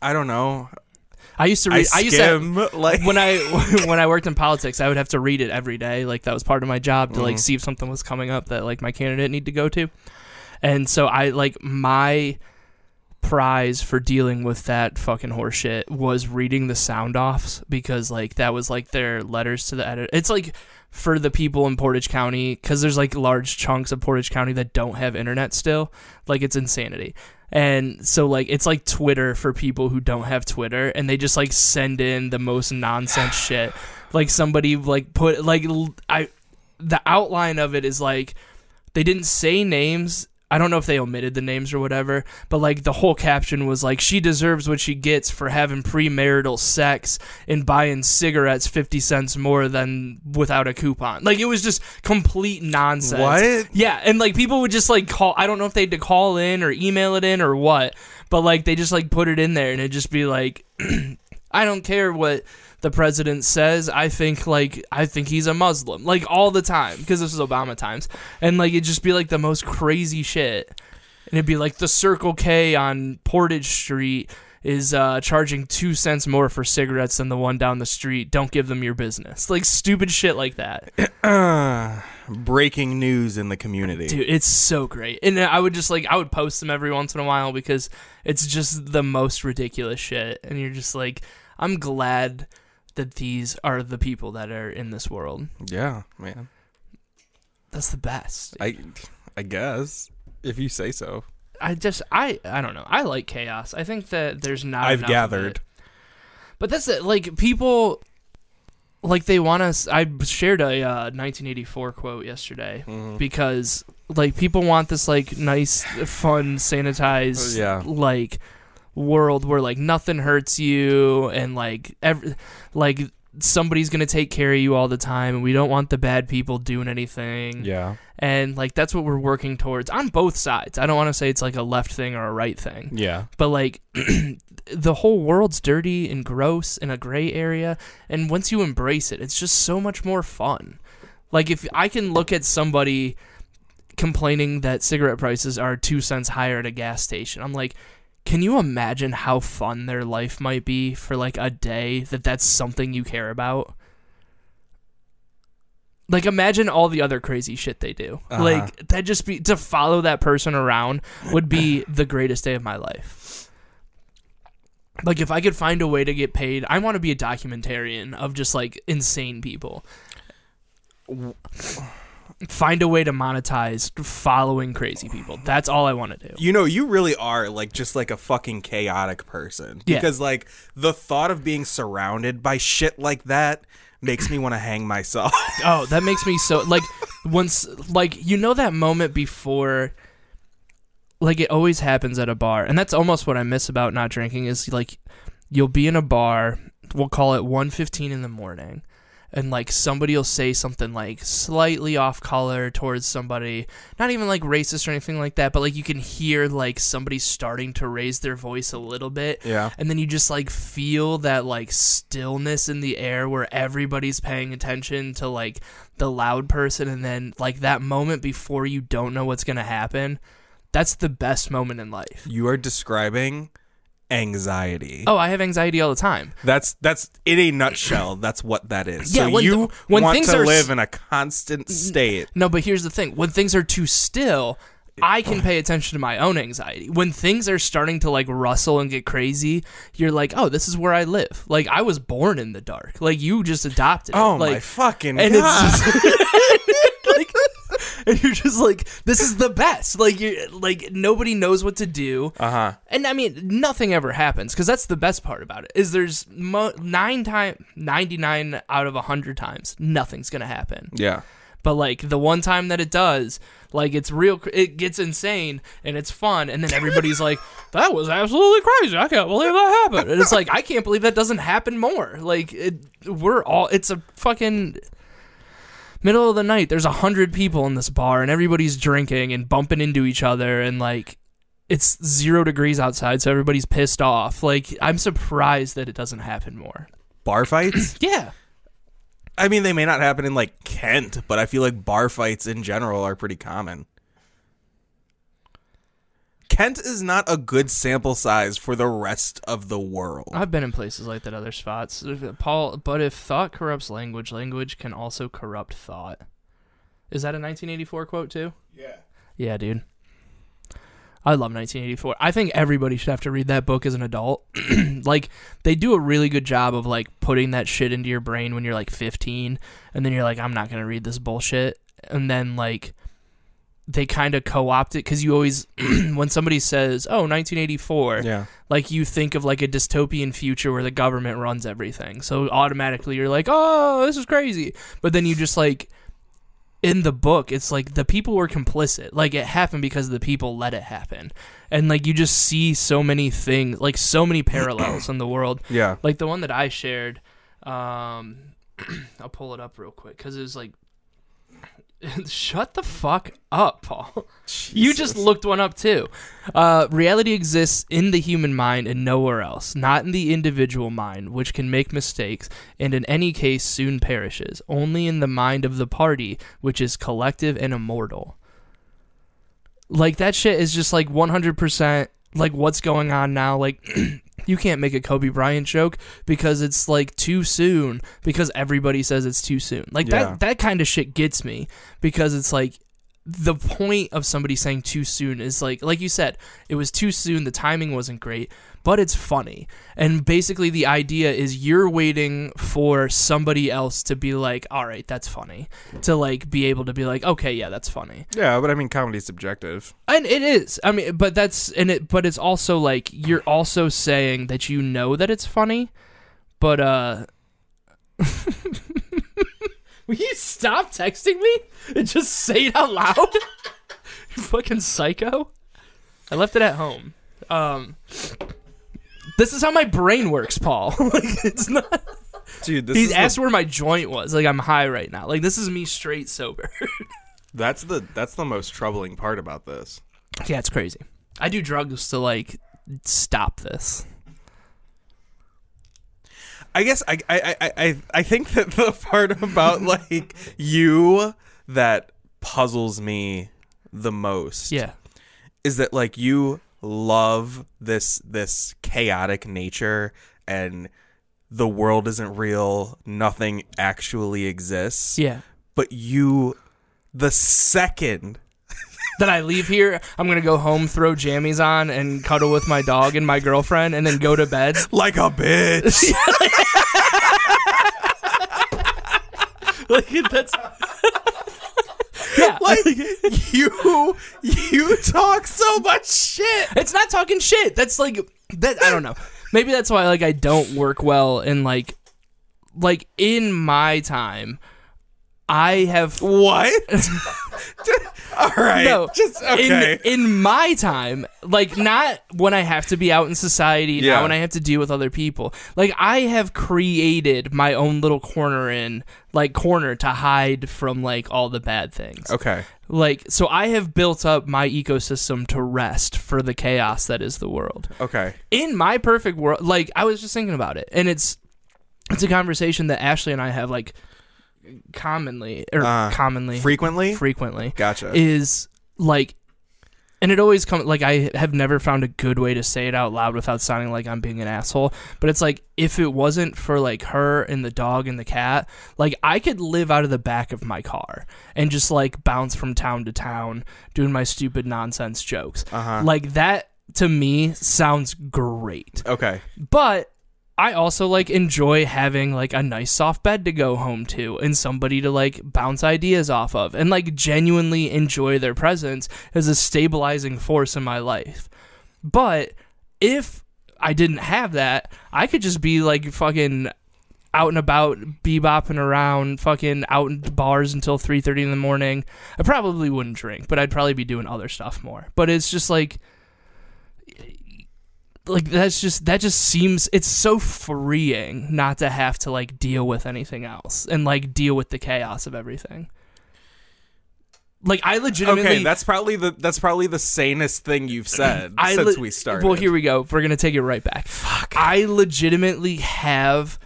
I don't know. I used to I read I, used to skim like when I when I worked in politics, I would have to read it every day. Like that was part of my job to like mm-hmm. see if something was coming up that like my candidate need to go to. And so I like my prize for dealing with that fucking horseshit was reading the sound offs because like that was like their letters to the editor. It's like for the people in Portage County because there's like large chunks of Portage County that don't have internet still. Like it's insanity. And so like it's like Twitter for people who don't have Twitter and they just like send in the most nonsense shit. Like somebody like put like I the outline of it is like they didn't say names. I don't know if they omitted the names or whatever, but like the whole caption was like she deserves what she gets for having premarital sex and buying cigarettes 50 cents more than without a coupon. Like it was just complete nonsense. What? Yeah, and like people would just like call I don't know if they had to call in or email it in or what, but like they just like put it in there and it'd just be like I don't care what the president says. I think like I think he's a Muslim, like all the time because this is Obama times, and like it'd just be like the most crazy shit, and it'd be like the Circle K on Portage Street is uh, charging two cents more for cigarettes than the one down the street. Don't give them your business, like stupid shit like that. uh, breaking news in the community. Dude, it's so great. And I would just like I would post them every once in a while because it's just the most ridiculous shit. And you're just like, I'm glad that these are the people that are in this world. Yeah, man. That's the best. I I guess if you say so. I just I I don't know. I like chaos. I think that there's not I've gathered. But that's it. Like people like they want us I shared a uh, 1984 quote yesterday Mm-hmm. because like people want this like nice fun sanitized Yeah. like world where like nothing hurts you and like every like somebody's gonna take care of you all the time and we don't want the bad people doing anything Yeah. and like that's what we're working towards on both sides i don't want to say it's like a left thing or a right thing Yeah. but like the whole world's dirty and gross in a gray area and once you embrace it it's just so much more fun like if i can look at somebody complaining that cigarette prices are two cents higher at a gas station i'm like can you imagine how fun their life might be for like a day that that's something you care about? Like imagine all the other crazy shit they do. Uh-huh. like that just be to follow that person around would be the greatest day of my life. Like if i could find a way to get paid i want to be a documentarian of just like insane people find a way to monetize following crazy people that's all i want to do You know, you really are like just like a fucking chaotic person. Yeah. Because like the thought of being surrounded by shit like that makes me want to hang myself. Oh, that makes me so like once like you know that moment before like it always happens at a bar. And that's almost what I miss about not drinking is like you'll be in a bar, we'll call it 1:15 in the morning. And like somebody will say something like slightly off color towards somebody, not even like racist or anything like that, but like you can hear like somebody starting to raise their voice a little bit Yeah. and then you just like feel that like stillness in the air where everybody's paying attention to like the loud person and then like that moment before you don't know what's going to happen that's the best moment in life You are describing anxiety. oh i have anxiety all the time That's that's in a nutshell. That's what that is. Yeah, so when you when want things to are live in a constant state. no but here's the thing when things are too still I can pay attention to my own anxiety. When things are starting to like rustle and get crazy, you're like, "Oh, this is where I live." Like I was born in the dark. Like you just adopted it. Oh like, my fucking and god! it's just and you're just like this is the best. Like you like nobody knows what to do. Uh huh. and i mean nothing ever happens because that's the best part about it is there's mo- nine time 99 out of 100 times nothing's gonna happen. Yeah. but like the one time that it does like it's real it gets insane and it's fun and then everybody's like that was absolutely crazy. I can't believe that happened. And it's like i can't believe that doesn't happen more. Like it, we're all it's a fucking middle of the night there's a hundred people in this bar and everybody's drinking and bumping into each other and like it's zero degrees outside so everybody's pissed off like i'm surprised that it doesn't happen more Bar fights. yeah I mean, they may not happen in like Kent, but I feel like bar fights in general are pretty common. Kent is not a good sample size for the rest of the world. I've been in places like that, other spots. Paul, but if thought corrupts language, language can also corrupt thought. Is that a 1984 quote too? Yeah. Yeah, dude. I love 1984. I think everybody should have to read that book as an adult. like they do a really good job of like putting that shit into your brain when you're like 15 and then you're like I'm not going to read this bullshit and then like they kind of co-opt it cuz you always when somebody says, "Oh, 1984." Yeah. like you think of like a dystopian future where the government runs everything. So automatically you're like, "Oh, this is crazy." But then you just like in the book, it's like the people were complicit. Like it happened because the people let it happen. And like you just see so many things, like so many parallels in the world. Yeah. Like the one that I shared, um I'll pull it up real quick cuz it was like Shut the fuck up, Paul. You just looked one up too. Uh, reality exists in the human mind and nowhere else, not in the individual mind, which can make mistakes and in any case soon perishes, only in the mind of the party, which is collective and immortal. Like that shit is just like 100% like what's going on now. Like you can't make a Kobe Bryant joke because it's like too soon because everybody says it's too soon. Like Yeah. that that kind of shit gets me because it's like the point of somebody saying too soon is like like you said it was too soon the timing wasn't great but it's funny. And basically the idea is you're waiting for somebody else to be like all right that's funny. To like be able to be like okay yeah that's funny. Yeah, but I mean, comedy's subjective. and it is. I mean but that's and it but it's also like you're also saying that you know that it's funny but uh will you stop texting me and just say it out loud? You fucking psycho. I left it at home. Um this is how my brain works paul. Like it's not Dude, this he is the- asked where my joint was. Like i'm high right now. Like this is me straight sober. That's the that's the most troubling part about this. Yeah, it's crazy. I do drugs to like stop this. I guess I I, I, I think that the part about like you that puzzles me the most Yeah. is that like you love this this chaotic nature and the world isn't real, nothing actually exists. Yeah. But you the second Then I leave here, I'm gonna go home, throw jammies on, and cuddle with my dog and my girlfriend, and then go to bed. like a bitch. like that's yeah. like you you talk so much shit. it's not talking shit. That's like that. I don't know. Maybe that's why like I don't work well in like like in my time. I have What? All right. no, Just okay. In, in my time, like not when I have to be out in society, Yeah. not when I have to deal with other people. Like I have created my own little corner in like corner to hide from like all the bad things. okay. Like so I have built up my ecosystem to rest for the chaos that is the world. Okay. In my perfect world, like I was just thinking about it and it's it's a conversation that Ashley and I have like commonly or Uh, commonly Frequently? frequently Gotcha. is like and it always comes like I have never found a good way to say it out loud without sounding like I'm being an asshole. But it's like if it wasn't for like her and the dog and the cat, like I could live out of the back of my car and just like bounce from town to town doing my stupid nonsense jokes. Uh-huh. Like that to me sounds great. okay. But I also like enjoy having like a nice soft bed to go home to and somebody to like bounce ideas off of and like genuinely enjoy their presence as a stabilizing force in my life. But if I didn't have that, I could just be like fucking out and about, bebopping around, fucking out in bars until three thirty in the morning. I probably wouldn't drink, but I'd probably be doing other stuff more. But it's just like like that's just that just seems it's so freeing not to have to like deal with anything else and like deal with the chaos of everything. Like I legitimately Okay, that's probably the that's probably the sanest thing you've said I since le- we started. Well, here we go. We're gonna take it right back. Fuck. I legitimately have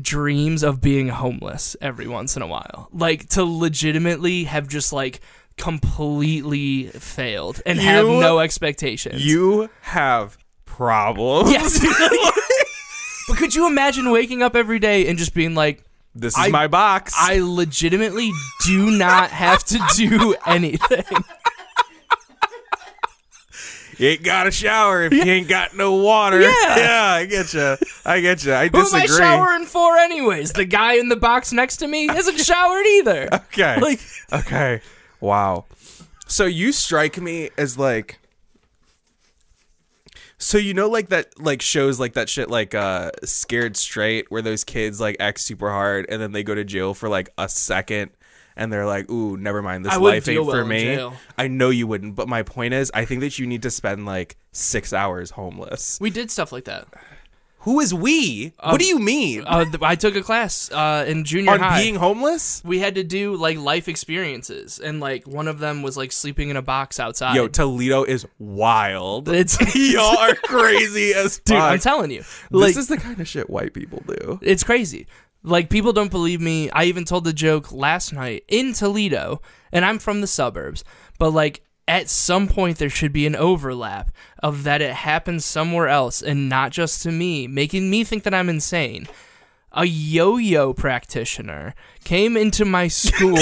dreams of being homeless every once in a while. Like to legitimately have just like completely failed and have You- no expectations. You have problems. Yes. but could you imagine waking up every day and just being like, this is I- my box. I legitimately do not have to do anything. You ain't got a shower if you ain't got no water. Yeah. yeah, I get you. I get you. I Who am. I showering for, anyways? The guy in the box next to me hasn't showered either. Okay. Like, okay. Wow. So you strike me as like So you know like that like shows like that shit like uh Scared Straight where those kids like act super hard and then they go to jail for like a second and they're like, "Ooh, never mind. This I life ain't well for me." jail. I know you wouldn't, but my point is I think that you need to spend like 6 hours homeless. we did stuff like that. Who is we? what do you mean? Uh, I took a class uh, in junior On high. being homeless? we had to do like life experiences, and like one of them was like sleeping in a box outside. Yo, Toledo is wild. it's Y'all are crazy as dude. fuck. I'm telling you, like this is the kind of shit white people do. it's crazy. Like people don't believe me. I even told the joke last night in Toledo, and I'm from the suburbs, but like at some point there should be an overlap of that it happens somewhere else and not just to me, making me think that I'm insane. A yo-yo practitioner came into my school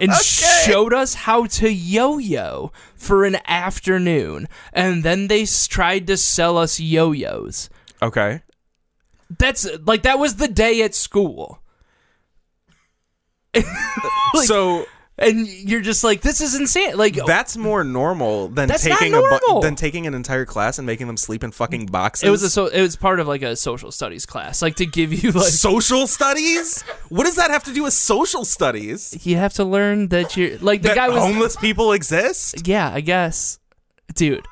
and showed us how to yo-yo for an afternoon, and then they s- tried to sell us yo-yos. Okay. That's like that was the day at school. Like- so And you're just like, this is insane. Like, that's more normal than That's not taking a bu- than taking an entire class and making them sleep in fucking boxes. it was a so it was part of like a social studies class, like to give you like social studies. What does that have to do with social studies? you have to learn that you're like the that guy was homeless people exist. yeah, I guess, dude.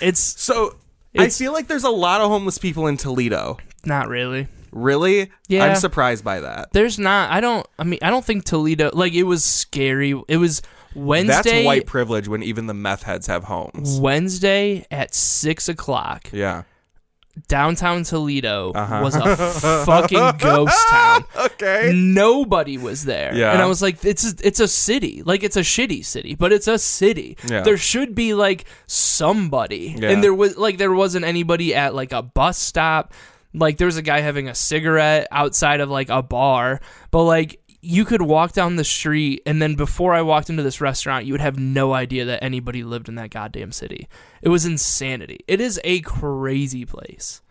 It's So It's- I feel like there's a lot of homeless people in Toledo. not really. Really? Yeah. I'm surprised by that. There's not. I don't. I mean, I don't think Toledo. Like it was scary. It was Wednesday. That's white privilege when even the meth heads have homes. Wednesday at six o'clock. Yeah. downtown Toledo Uh-huh. was a fucking ghost town. Okay. Nobody was there. Yeah. And I was like, it's a, it's a city. Like it's a shitty city, but it's a city. Yeah. There should be like somebody. Yeah. And there was like there wasn't anybody at like a bus stop. Like there was a guy having a cigarette outside of like a bar, but like you could walk down the street and then before I walked into this restaurant, you would have no idea that anybody lived in that goddamn city. It was insanity. It is a crazy place.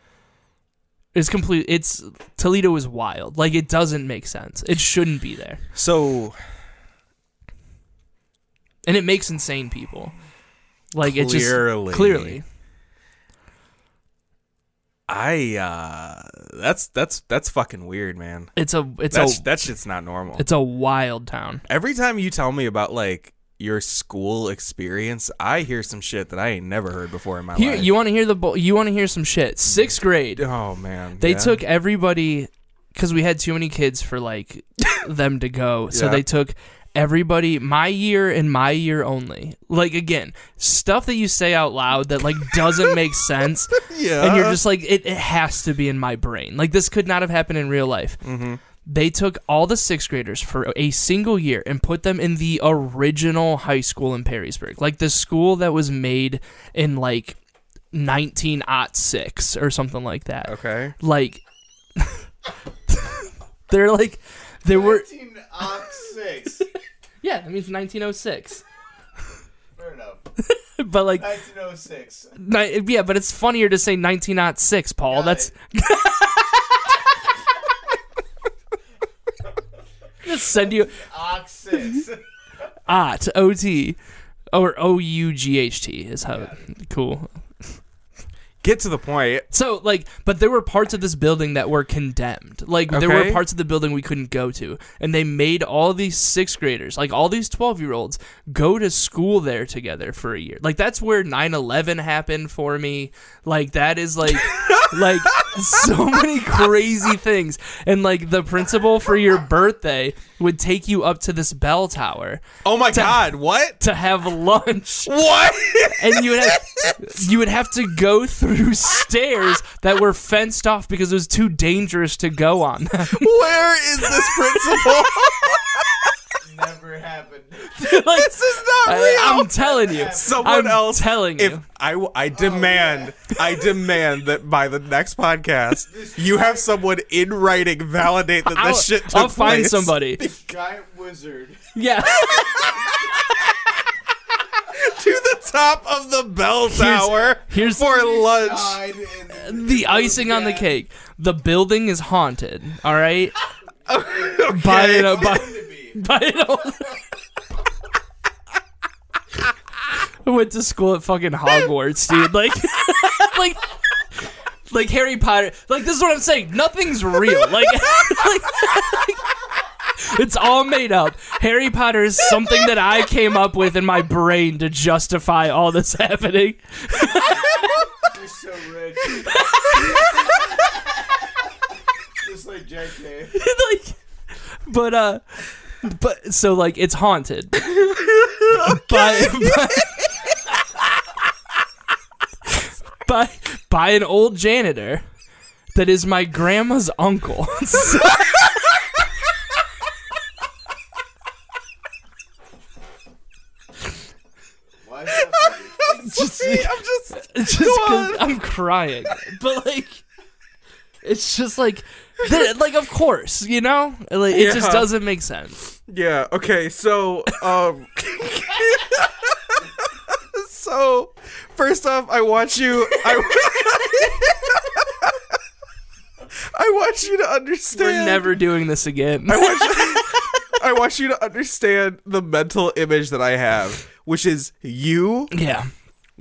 It's complete. It's Toledo is wild. Like it doesn't make sense. It shouldn't be there, So and it makes insane people. Like it just Clearly. I uh that's that's that's fucking weird, man. It's a it's That's a that shit's not normal. it's a wild town. Every time you tell me about like your school experience, I hear some shit that I ain't never heard before in my Here, life. you want to hear the bu- you want to hear some shit. Sixth grade, oh man. they yeah. took everybody because we had too many kids for like them to go. So Yeah. they took everybody my year and my year only. Like again, stuff that you say out loud that like doesn't make sense. Yeah. and you're just like it, it has to be in my brain like this could not have happened in real life Mm-hmm. they took all the sixth graders for a single year and put them in the original high school in perrysburg like the school that was made in like 1906 or something like that Okay. like they're like there were 1906. yeah that means 1906 Fair enough. but like 1906. ni- yeah but it's funnier to say 1906 paul Got that's just send you Ox 6. Ot O T or O U G H T is how cool. Get to the point. So like, but there were parts of this building that were condemned. Like there were parts of the building we couldn't go to, and they made all these sixth graders, like all these twelve year olds, go to school there together for a year. Like that's where 9-11 happened for me. Like that is like like so many crazy things. And like the principal for your birthday would take you up to this bell tower Oh my god, what? to have lunch. What? and you would have you would have to go through stairs that were fenced off because it was too dangerous to go on. them. Where is this principal? Never happened. like, this is not real. I, real. am telling you, Someone I'm else telling you. If you. I, w- I demand, I demand that by the next podcast, you have someone in writing validate that I'll, this shit took I'll find place. somebody. Giant wizard. Yeah. to the top of the bell tower here's- for lunch. The icing on the cake. The building is haunted. All right. Okay. By an, uh, by, To by an old- I went to school at fucking Hogwarts, dude. Like, like, like Harry Potter. Like this is what I'm saying. Nothing's real. Like, like, it's all made up. Harry Potter is something that I came up with in my brain to justify all this happening. You're so rich. Just like JK. like but uh but so like it's haunted by, by by by an old janitor that is my grandma's uncle So- Why is that just, I'm just. just Go 'cause on. I'm crying but like it's just like like of course you know like it just doesn't make sense Yeah. Okay. So, um. so, first off, I want you. I. I want you to understand. we're never doing this again I want, you, I want you to understand the mental image that I have, which is you yeah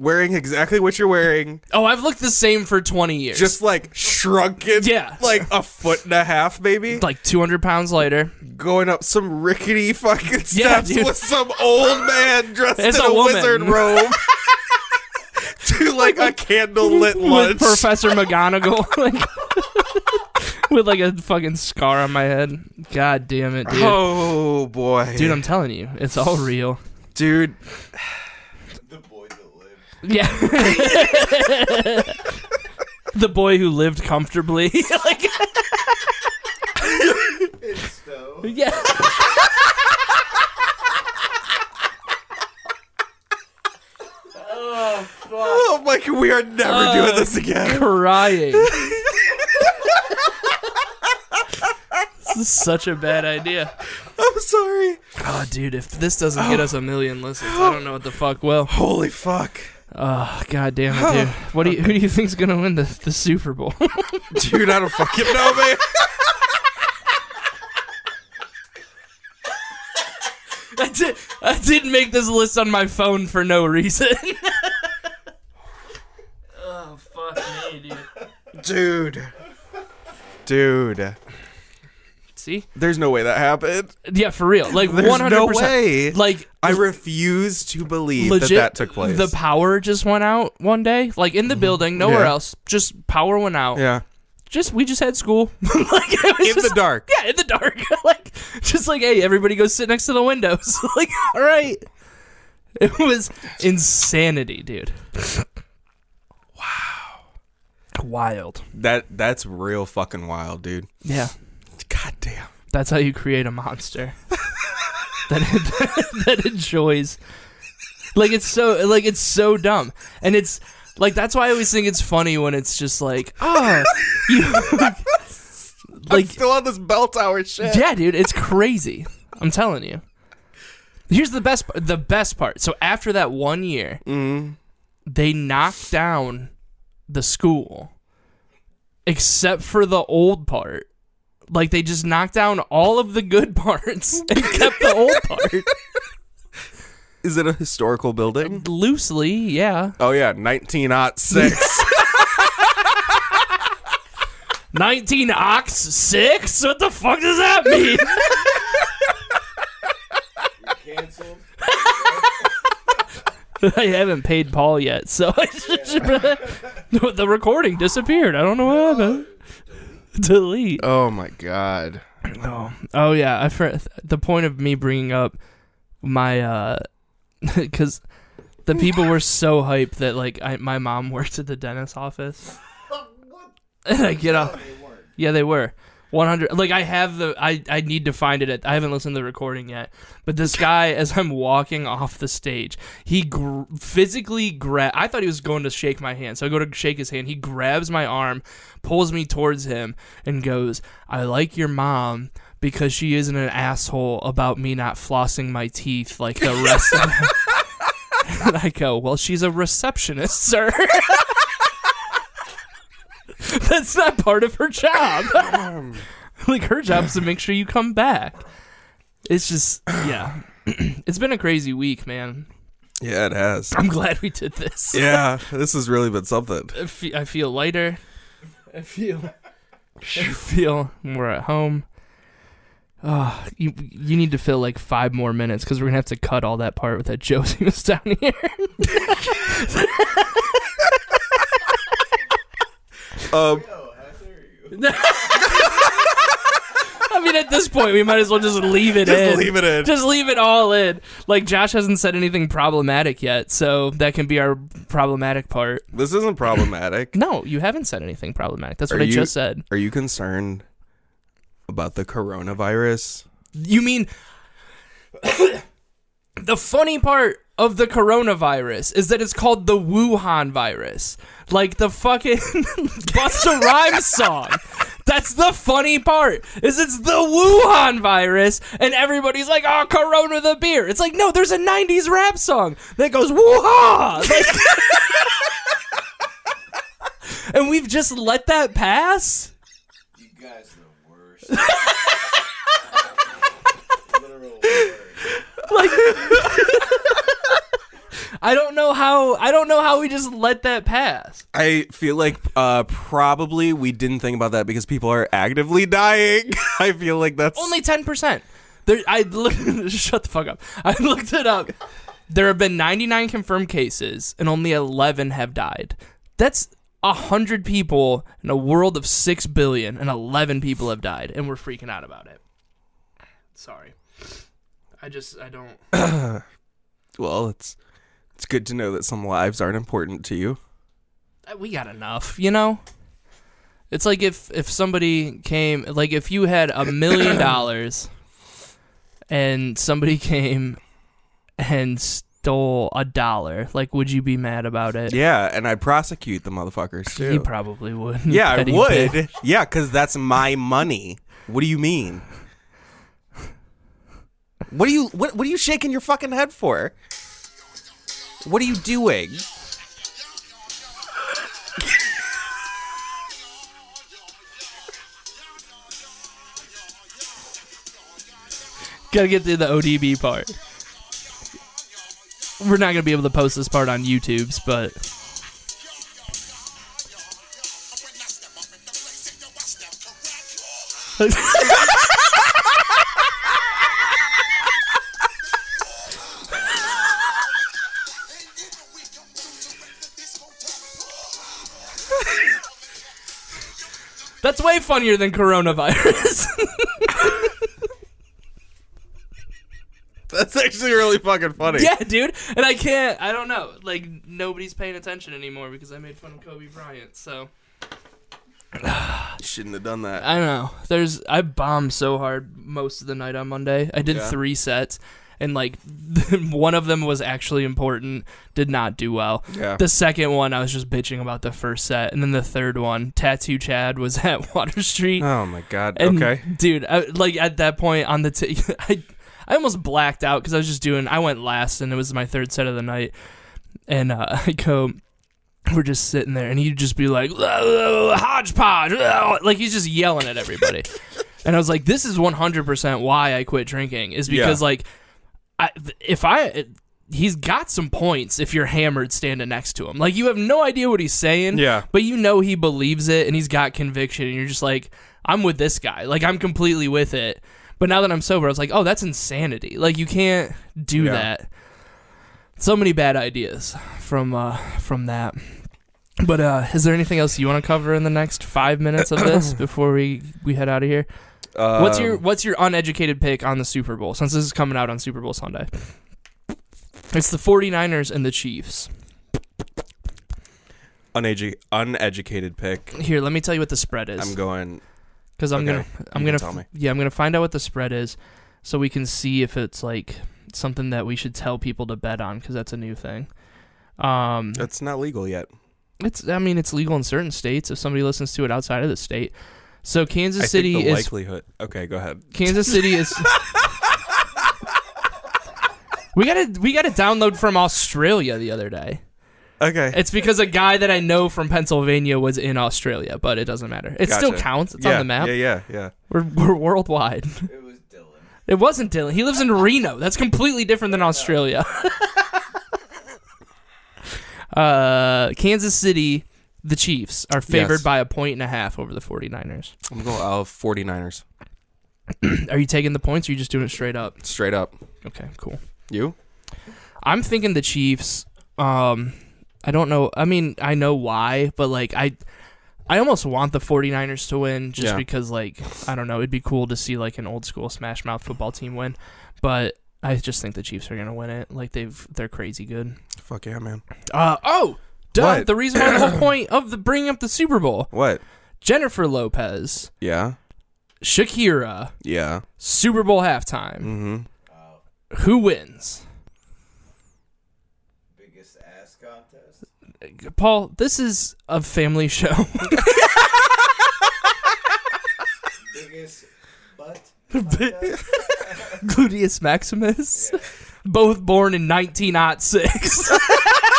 wearing exactly what you're wearing, oh i've looked the same for 20 years just like shrunken, Yeah. like a foot and a half, maybe, like 200 pounds later. going up some rickety fucking steps dude. with some old man dressed It's in a a, wizard robe. to like a candlelit lunch. Professor McGonagall. like, with like a fucking scar on my head. God damn it, dude. Oh boy, Dude, I'm telling you, it's all real. dude. The boy that lived. Yeah. the boy who lived comfortably. like, In Stow. yeah. oh, fuck. Oh my, god, we are never Uh, doing this again. Crying. this is such a bad idea. I'm sorry. Oh, dude, if this doesn't get us a million listens, I don't know what the fuck will. Holy fuck. Oh, god damn it, dude. What do you, who do you think's gonna win the, the Super Bowl? Dude, I don't fucking know, man. I did. I didn't make this list on my phone for no reason. oh fuck me, dude. Dude. Dude. See? There's no way that happened. Yeah, for real. Like There's one hundred no way. Like I refuse to believe legit, that that took place. the power just went out one day, like in the mm-hmm. building, nowhere Yeah. else. Just power went out. yeah. Just we just had school, like it was In just- the dark. Yeah, in the dark. like just like, hey, everybody go sit next to the windows. like, all right. It was insanity, dude. wow. Wild. That that's real fucking wild, dude. Yeah. God damn. That's how you create a monster. that that enjoys like it's so like it's so dumb. And it's like that's why I always think it's funny when it's just like, oh, you I'm like still on this bell tower shit. Yeah, dude, it's crazy. I'm telling you. Here's the best the best part. So after that one year, Mm. they knocked down the school except for the old part. Like they just knocked down all of the good parts and kept the old part. Is it a historical building? Loosely, yeah. Oh yeah, 1906. 19 ox 6? What the fuck does that mean? You're canceled. I haven't paid Paul yet, so the recording disappeared. I don't know what happened. Delete. Oh my god. Oh, oh yeah. I for, the point of me bringing up my uh, because the people were so hyped that like I, my mom worked at the dentist's office, and I get off. Yeah, they were. 100 like I have the I I need to find it at, I haven't listened to the recording yet but this guy as I'm walking off the stage he gr- physically grab I thought he was going to shake my hand so I go to shake his hand he grabs my arm pulls me towards him and goes I like your mom because she isn't an asshole about me not flossing my teeth like the rest of them. And I go well she's a receptionist sir That's not part of her job. like her job is to make sure you come back. It's just yeah. it's been a crazy week, man. Yeah, it has. I'm glad we did this. Yeah, this has really been something. I fe- I feel lighter. I feel I feel more at home. Oh, you you need to fill like five more minutes because we're gonna have to cut all that part with that Josie was down here. Um, how dare you? I mean, at this point, we might as well just leave it just in. leave it in. Just leave it all in. Like Josh hasn't said anything problematic yet, so that can be our problematic part. This isn't problematic. No, you haven't said anything problematic. That's Are what I you- just said. Are you concerned about the coronavirus? You mean the funny part of the coronavirus is that it's called the Wuhan virus, like the fucking Busta Rhymes song. That's the funny part. Is it's the Wuhan virus, and everybody's like, "Oh, Corona the beer." It's like, no, there's a '90s rap song that goes Wuhan, like, and we've just let that pass. You guys are the worst. Literal worst. Like I don't know how I don't know how we just let that pass. I feel like uh, probably we didn't think about that because people are actively dying. I feel like that's Only ten percent. There, I look. shut the fuck up. I looked it up. There have been 99 confirmed cases, and only 11 have died. That's a hundred people in a world of six billion, and 11 people have died, and we're freaking out about it. Sorry. I just I don't. well. It's it's good to know that some lives aren't important to you. Uh, we got enough, you know? It's like if if somebody came like if you had a million dollars and somebody came and stole a dollar, like would you be mad about it? Yeah, and I'd prosecute the motherfuckers too. You probably would. yeah, I Petty would. Yeah, because that's my money. What do you mean? What are you what what are you shaking your fucking head for? What are you doing? Gotta get through the ODB part. We're not gonna be able to post this part on YouTube's, but way funnier than coronavirus. That's actually really fucking funny. Yeah, dude. And I can't. I don't know. Like nobody's paying attention anymore because I made fun of Kobe Bryant. So Shouldn't have done that. I know. There's I bombed so hard most of the night on Monday. I did Yeah. three sets, and like one of them was actually important. Did not do well. Yeah. The second one, I was just bitching about the first set, and then the third one, Tattoo Chad was at Water Street. Oh my god. And, okay. dude. I, like at that point on the, t- I, I almost blacked out because I was just doing. I went last, and it was my third set of the night, and uh, I go. We're just sitting there, and he'd just be like, hodgepodge, like he's just yelling at everybody. and I was like, this is 100% why I quit drinking, is because Yeah. like, I, if I, he's got some points if you're hammered standing next to him. Like you have no idea what he's saying, Yeah. but you know he believes it and he's got conviction and you're just like i'm with this guy like i'm completely with it but now that i'm sober i was like oh that's insanity like you can't do Yeah. that so many bad ideas from uh from that But uh, is there anything else you want to cover in the next five minutes of this before we we head out of here? What's your Um, What's your uneducated pick on the Super Bowl? Since this is coming out on Super Bowl Sunday, it's the 49ers and the Chiefs. unedu- uneducated pick? Here, let me tell you what the spread is. I'm going. because I'm okay, gonna I'm gonna me. yeah I'm gonna find out what the spread is, so we can see if it's like something that we should tell people to bet on because that's a new thing. Um, That's not legal yet. it's I mean it's legal in certain states if somebody listens to it outside of the state. So Kansas I City think the is likelihood. Okay, go ahead. Kansas City is. we got to we got to download from Australia the other day. Okay. It's because a guy that I know from Pennsylvania was in Australia, but it doesn't matter. It still counts. It's yeah, on the map. Yeah, yeah, yeah. We're we're worldwide. It was Dylan. It wasn't Dylan. He lives in Reno. That's completely different than Australia. uh, Kansas City, the Chiefs are favored Yes. by a point and a half over the 49ers. I'm going uh, 49ers. Are you taking the points or are you just doing it straight up? Straight up. Okay, cool. You? I'm thinking the Chiefs. Um, I don't know. I mean, I know why, but like I I almost want the 49ers to win just Yeah. because like I don't know, it'd be cool to see like an old school smash mouth football team win, but I just think the Chiefs are going to win it. Like they've they're crazy good. Fuck yeah, man. Uh oh, duh, What? the reason why the whole point of the bringing up the Super Bowl. What? Jennifer Lopez, Yeah. Shakira, Yeah. Super Bowl halftime. Mm-hmm. Wow. Who wins? Biggest ass contest. Paul, this is a family show. Biggest butt. Gluteus Maximus, both born in 1906.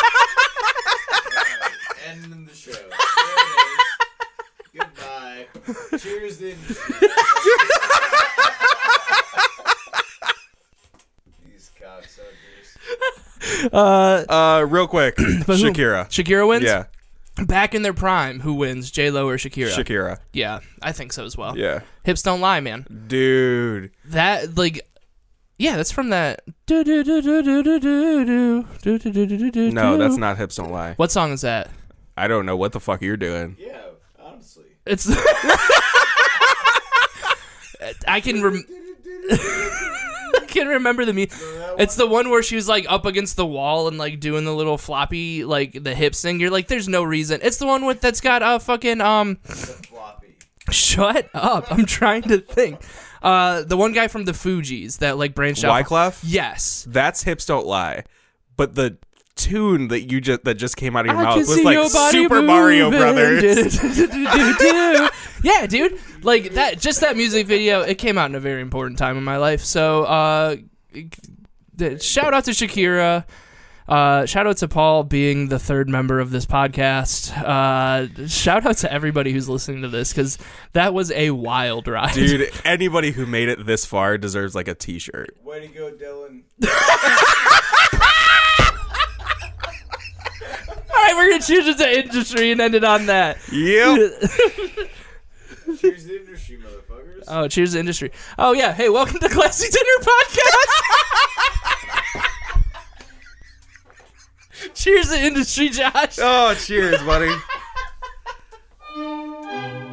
Ending the show. There it is. Goodbye. Cheers in. These cocksuckers. uh, Uh, real quick, who? Shakira. Shakira wins. Yeah, Back in their prime, who wins? J Lo or Shakira? Shakira. Yeah, I think so as well. Yeah, Hips don't lie, man. dude. That like, yeah, that's from that. No, No, that's not hips don't lie. What song is that? I don't know what the fuck you're doing. Yeah, honestly. It's. I can rem- I can remember the me. It's the one where she was like up against the wall and like doing the little floppy like the hips thing. You're like, there's no reason. It's the one with that's got a uh, fucking um. The floppy. Shut up! I'm trying to think. Uh, the one guy from the Fugees that like branched out. Wyclef? Yes. That's hips don't lie. But the tune that you just that just came out of your I mouth was like your body Super Mario moving. Brothers. yeah, dude. Like that. Just that music video. It came out in a very important time in my life. So, uh, shout out to Shakira. Uh, shout out to Paul being the third member of this podcast. Uh, shout out to everybody who's listening to this because that was a wild ride. Dude, anybody who made it this far deserves like a t-shirt. Way to go, Dylan. right, we're gonna choose the industry and end it on that. Yep. cheers the industry, motherfuckers. Oh, cheers the industry. Oh yeah. Hey, welcome to Classy Dinner Podcast. cheers the industry, Josh. Oh, cheers, buddy.